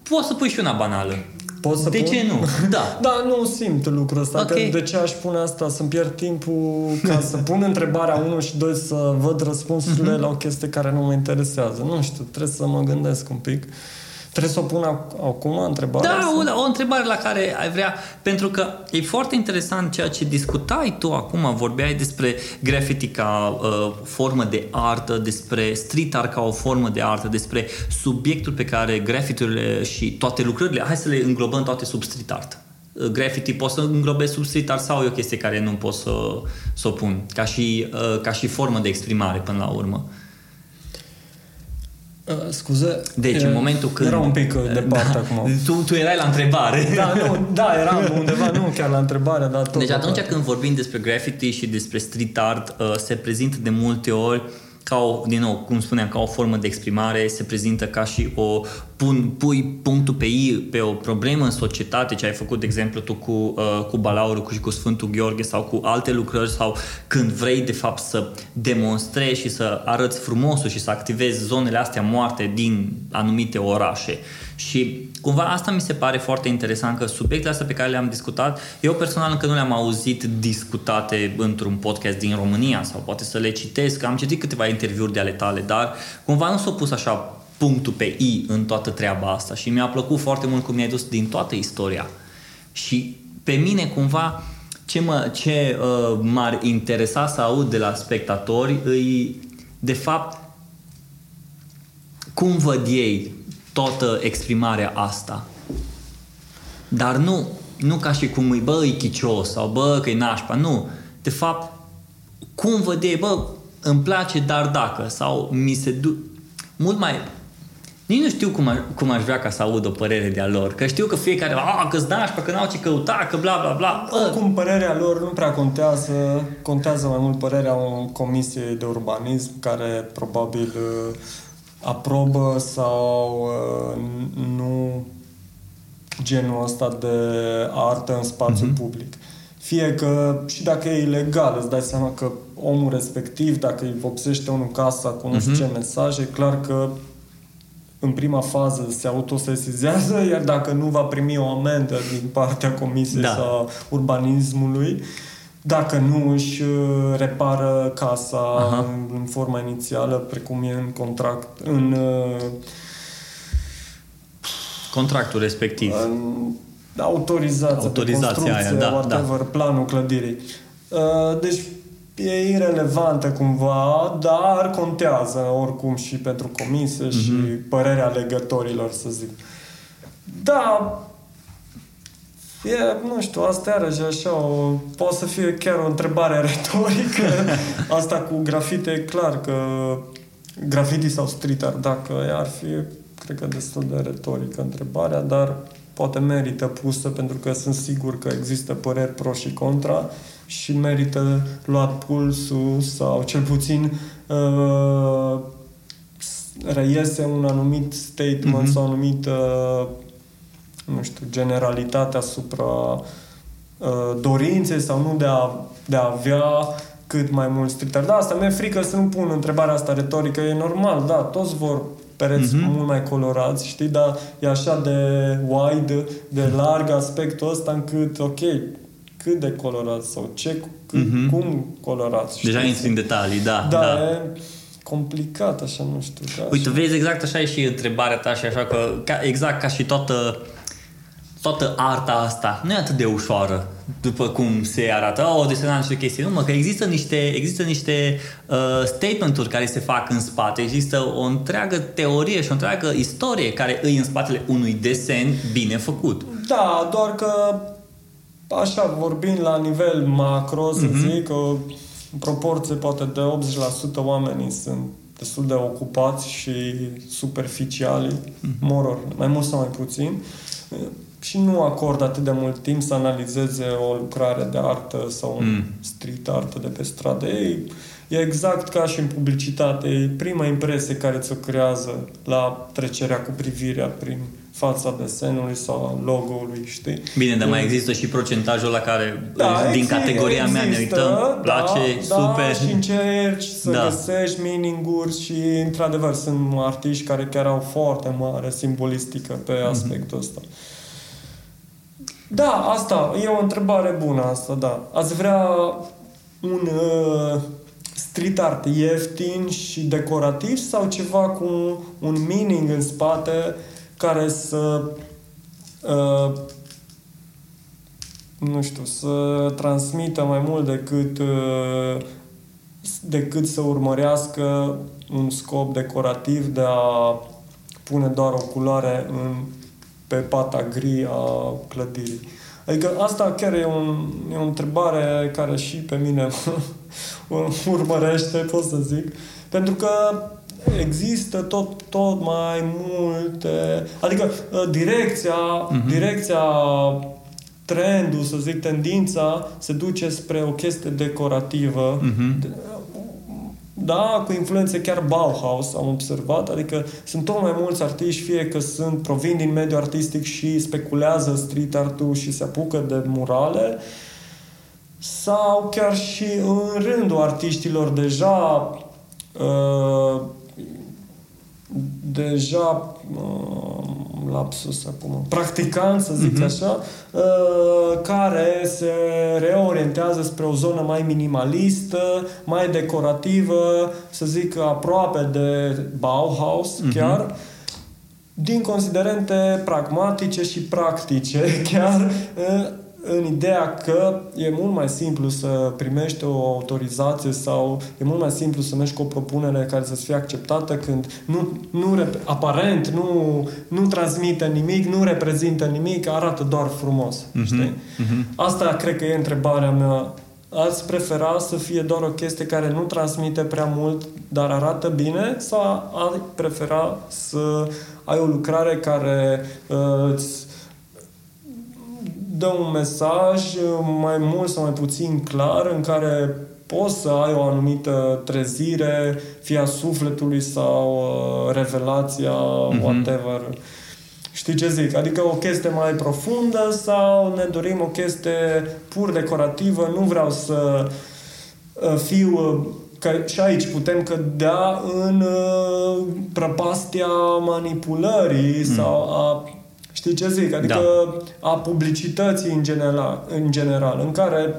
Poți să pui și una banală. Pot să de pun? ce nu? Da. [LAUGHS] Da, nu simt lucrul ăsta. Ok. Că de ce aș pune asta? Să-mi pierd timpul ca să [LAUGHS] pun întrebarea 1 și 2 să văd răspunsurile Mhm. la o chestie care nu mă interesează. Nu știu, trebuie să mă gândesc un pic. Trebuie să o pun ac- acum, întrebarea? Da, sau- o, o întrebare la care ai vrea, pentru că e foarte interesant ceea ce discutai tu acum, vorbeai despre graffiti ca uh, formă de artă, despre street art ca o formă de artă, despre subiectul pe care graffiturile și toate lucrările, hai să le înglobăm toate sub street art. Uh, Graffiti poți să înglobezi sub street art sau e o chestie care nu pot să, să o pun, ca și, uh, ca și formă de exprimare până la urmă. Uh, scuze. Deci, E, în momentul când... Era un pic uh, departe da, acum. Tu, tu erai la întrebare. Da, nu, da, eram [LAUGHS] undeva, nu chiar la întrebare, dar tot. Deci atunci departe. când vorbim despre graffiti și despre street art, uh, se prezintă de multe ori ca o, din nou, cum spuneam, ca o formă de exprimare, se prezintă ca și o pun, pui punctul pe I pe o problemă în societate, ce ai făcut, de exemplu, tu cu, uh, cu Balaurul cu, și cu Sfântul Gheorghe sau cu alte lucrări sau când vrei, de fapt, să demonstrezi și să arăți frumosul și să activezi zonele astea moarte din anumite orașe. Și cumva asta mi se pare foarte interesant că subiectele astea pe care le-am discutat, eu personal încă nu le-am auzit discutate într-un podcast din România sau poate să le citesc, am citit câteva interviuri de ale tale, dar cumva nu s-au pus așa punctul pe I în toată treaba asta și mi-a plăcut foarte mult cum mi-ai dus din toată istoria. Și pe mine cumva ce, mă, ce uh, m-ar interesa să aud de la spectatori îi, de fapt, cum văd ei toată exprimarea asta. Dar nu, nu ca și cum îi, bă, e chicios sau bă, că e nașpa, nu. De fapt, cum văd ei, bă, îmi place, dar dacă, sau mi se du... Mult mai... Nici nu știu cum, aș, cum aș vrea ca să aud o părere de-a lor. Că știu că fiecare, a, că-s nașpa, că n-au ce căuta, că bla, bla, bla. Bă, Oricum, părerea lor nu prea contează. Contează mai mult părerea unei comisie de urbanism care probabil uh, aprobă sau uh, nu genul ăsta de artă în spațiu Mhm. mm-hmm. public. Fie că și dacă e ilegal, îți dai seama că omul respectiv, dacă îi vopsește unul casa cu nu știu Mhm. ce mesaje, clar că în prima fază se autosesizează, iar dacă nu va primi o amendă din partea comisiei Da. sau urbanismului, dacă nu își uh, repară casa Aha. în, în forma inițială, precum e în contract, în, uh, contractul respectiv. în autorizația, Autorizația de construcție, aia, da, whatever, planul clădirii. Uh, Deci e irelevantă cumva, dar contează oricum și pentru comisie mm-hmm. și părerea legătorilor, să zic. Da, e, nu știu, asta iarăși așa, o, poate să fie chiar o întrebare [LAUGHS] retorică. asta cu grafite e clar că graffiti sau street art, dacă ar fi cred că destul de retorică întrebarea, dar poate merită pusă pentru că sunt sigur că există păreri pro și contra și merită luat pulsul sau cel puțin uh, reiese un anumit statement mm-hmm. sau o anumită nu știu, generalitate asupra uh, dorinței sau nu de a, de a avea cât mai mult street Da, asta mi-e frică să nu pun întrebarea asta retorică. E normal, da, toți vor pereți mm-hmm. mult mai colorați, știi, dar e așa de wide, de larg aspectul ăsta încât, ok, cât de colorați sau ce, cât, mm-hmm. cum colorați. Știi? Deja intri în detalii, da. Da, da. e complicat, așa, nu știu. Da, Uite, vezi, exact așa e și întrebarea ta și așa că, ca, exact ca și toată toată arta asta nu e atât de ușoară după cum se arată, oh, desenat niște chestii. Nu, mă, că există niște, există niște uh, statement-uri care se fac în spate, există o întreagă teorie și o întreagă istorie care îi în spatele unui desen bine făcut. Da, doar că așa vorbind la nivel macro, să mm-hmm. zic, în proporție poate de 80% oamenii sunt destul de ocupați și superficiali, mm-hmm. moror, mai mult sau mai puțin și nu acordă atât de mult timp să analizeze o lucrare de artă sau un mm. street artă de pe stradă. Ei, e exact ca și în publicitate. E prima impresie care ți-o creează la trecerea cu privirea prin fața desenului sau logo-ului, știi? Bine, dar mai există și procentajul la care da, din există, categoria există, mea ne uităm, da, place, da, super. și încerci să da. găsești meaning-uri și într-adevăr sunt artiști care chiar au foarte mare simbolistică pe mm-hmm. aspectul ăsta. Da, asta e o întrebare bună asta, da. Ați vrea un uh, street art ieftin și decorativ sau ceva cu un meaning în spate care să uh, nu știu, să transmită mai mult decât uh, decât să urmărească un scop decorativ de a pune doar o culoare în pe pata gri a clădirii. Adică asta chiar e, un, e o întrebare care și pe mine [LAUGHS] urmărește, pot să zic. Pentru că există tot, tot mai multe... Adică ă, direcția, uh-huh. direcția trendul, să zic, tendința se duce spre o chestie decorativă. Uh-huh da, cu influențe chiar Bauhaus am observat, adică sunt tot mai mulți artiști, fie că sunt, provin din mediul artistic și speculează street art și se apucă de murale, sau chiar și în rândul artiștilor deja uh, deja uh, lapsus acum, practicant, să zic uh-huh. așa, uh, care se reorientează spre o zonă mai minimalistă, mai decorativă, să zic aproape de Bauhaus uh-huh. chiar, din considerente pragmatice și practice, [LAUGHS] chiar uh, în ideea că e mult mai simplu să primești o autorizație sau e mult mai simplu să mergi cu o propunere care să fie acceptată când nu, nu aparent nu, nu transmite nimic, nu reprezintă nimic, arată doar frumos. Uh-huh. Știi? Uh-huh. Asta cred că e întrebarea mea. Ați prefera să fie doar o chestie care nu transmite prea mult, dar arată bine sau ai prefera să ai o lucrare care uh, îți dă un mesaj mai mult sau mai puțin clar în care poți să ai o anumită trezire, fie a sufletului sau uh, revelația, mm-hmm. whatever. Știi ce zic? Adică o chestie mai profundă sau ne dorim o chestie pur decorativă. Nu vreau să uh, fiu... Uh, că și aici putem cădea în uh, prăpastia manipulării mm. sau a Știi ce zic? Adică da. a publicității în general, în general, în care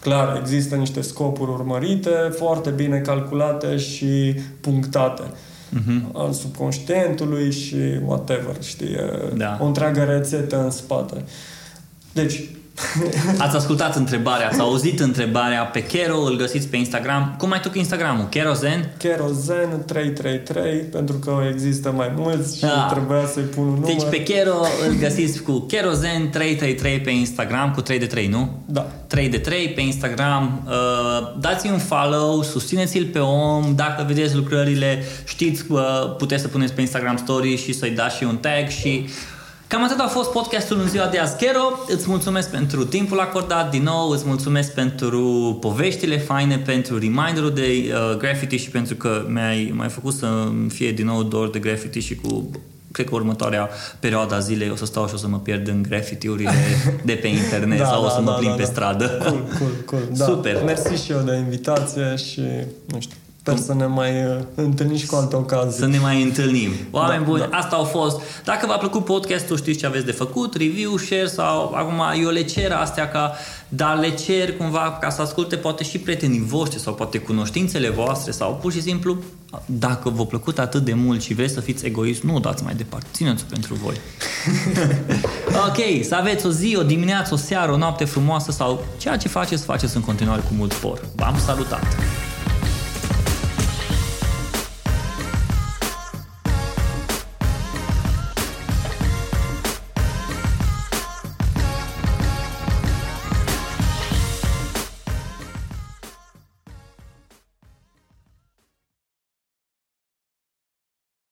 clar există niște scopuri urmărite, foarte bine calculate și punctate. Uh-huh. Al subconștientului și whatever, știi? Da. O întreagă rețetă în spate. Deci, [LAUGHS] Ați ascultat întrebarea, ați auzit întrebarea pe Kero, îl găsiți pe Instagram. Cum mai tu cu Instagramul? Kerozen? Kerozen 333, pentru că există mai mulți și Da. trebuia să-i pun un număr. Deci pe Kero îl găsiți cu Kerozen 333 pe Instagram, cu 3 de 3, nu? Da. 3 de 3 pe Instagram. Uh, dați-i un follow, susțineți-l pe om. Dacă vedeți lucrările, știți că puteți să puneți pe Instagram story și să-i dați și un tag și Cam atât a fost podcastul în ziua de azi. Kero, îți mulțumesc pentru timpul acordat din nou, îți mulțumesc pentru poveștile faine, pentru reminderul de uh, graffiti și pentru că mi-ai mai făcut să fie din nou dor de graffiti și cu cred că următoarea perioadă a zilei o să stau și o să mă pierd în graffiti-urile [LAUGHS] de pe internet Da, sau o da, să mă da, plimb da, pe da. stradă. Cool, cool, cool. Da. Super. Mersi și eu de invitație și, nu știu, sper să ne mai uh, întâlnim și cu alte ocazii. Să ne mai întâlnim. Oameni Da, buni, da. asta au fost. Dacă v-a plăcut podcastul, știți ce aveți de făcut, review, share sau acum eu le cer astea ca, dar le cer cumva ca să asculte poate și prietenii voștri sau poate cunoștințele voastre sau pur și simplu dacă v-a plăcut atât de mult și vreți să fiți egoist, nu o dați mai departe, țineți-o pentru voi. [LAUGHS] ok, să aveți o zi, o dimineață, o seară, o noapte frumoasă sau ceea ce faceți, faceți în continuare cu mult por. V-am salutat!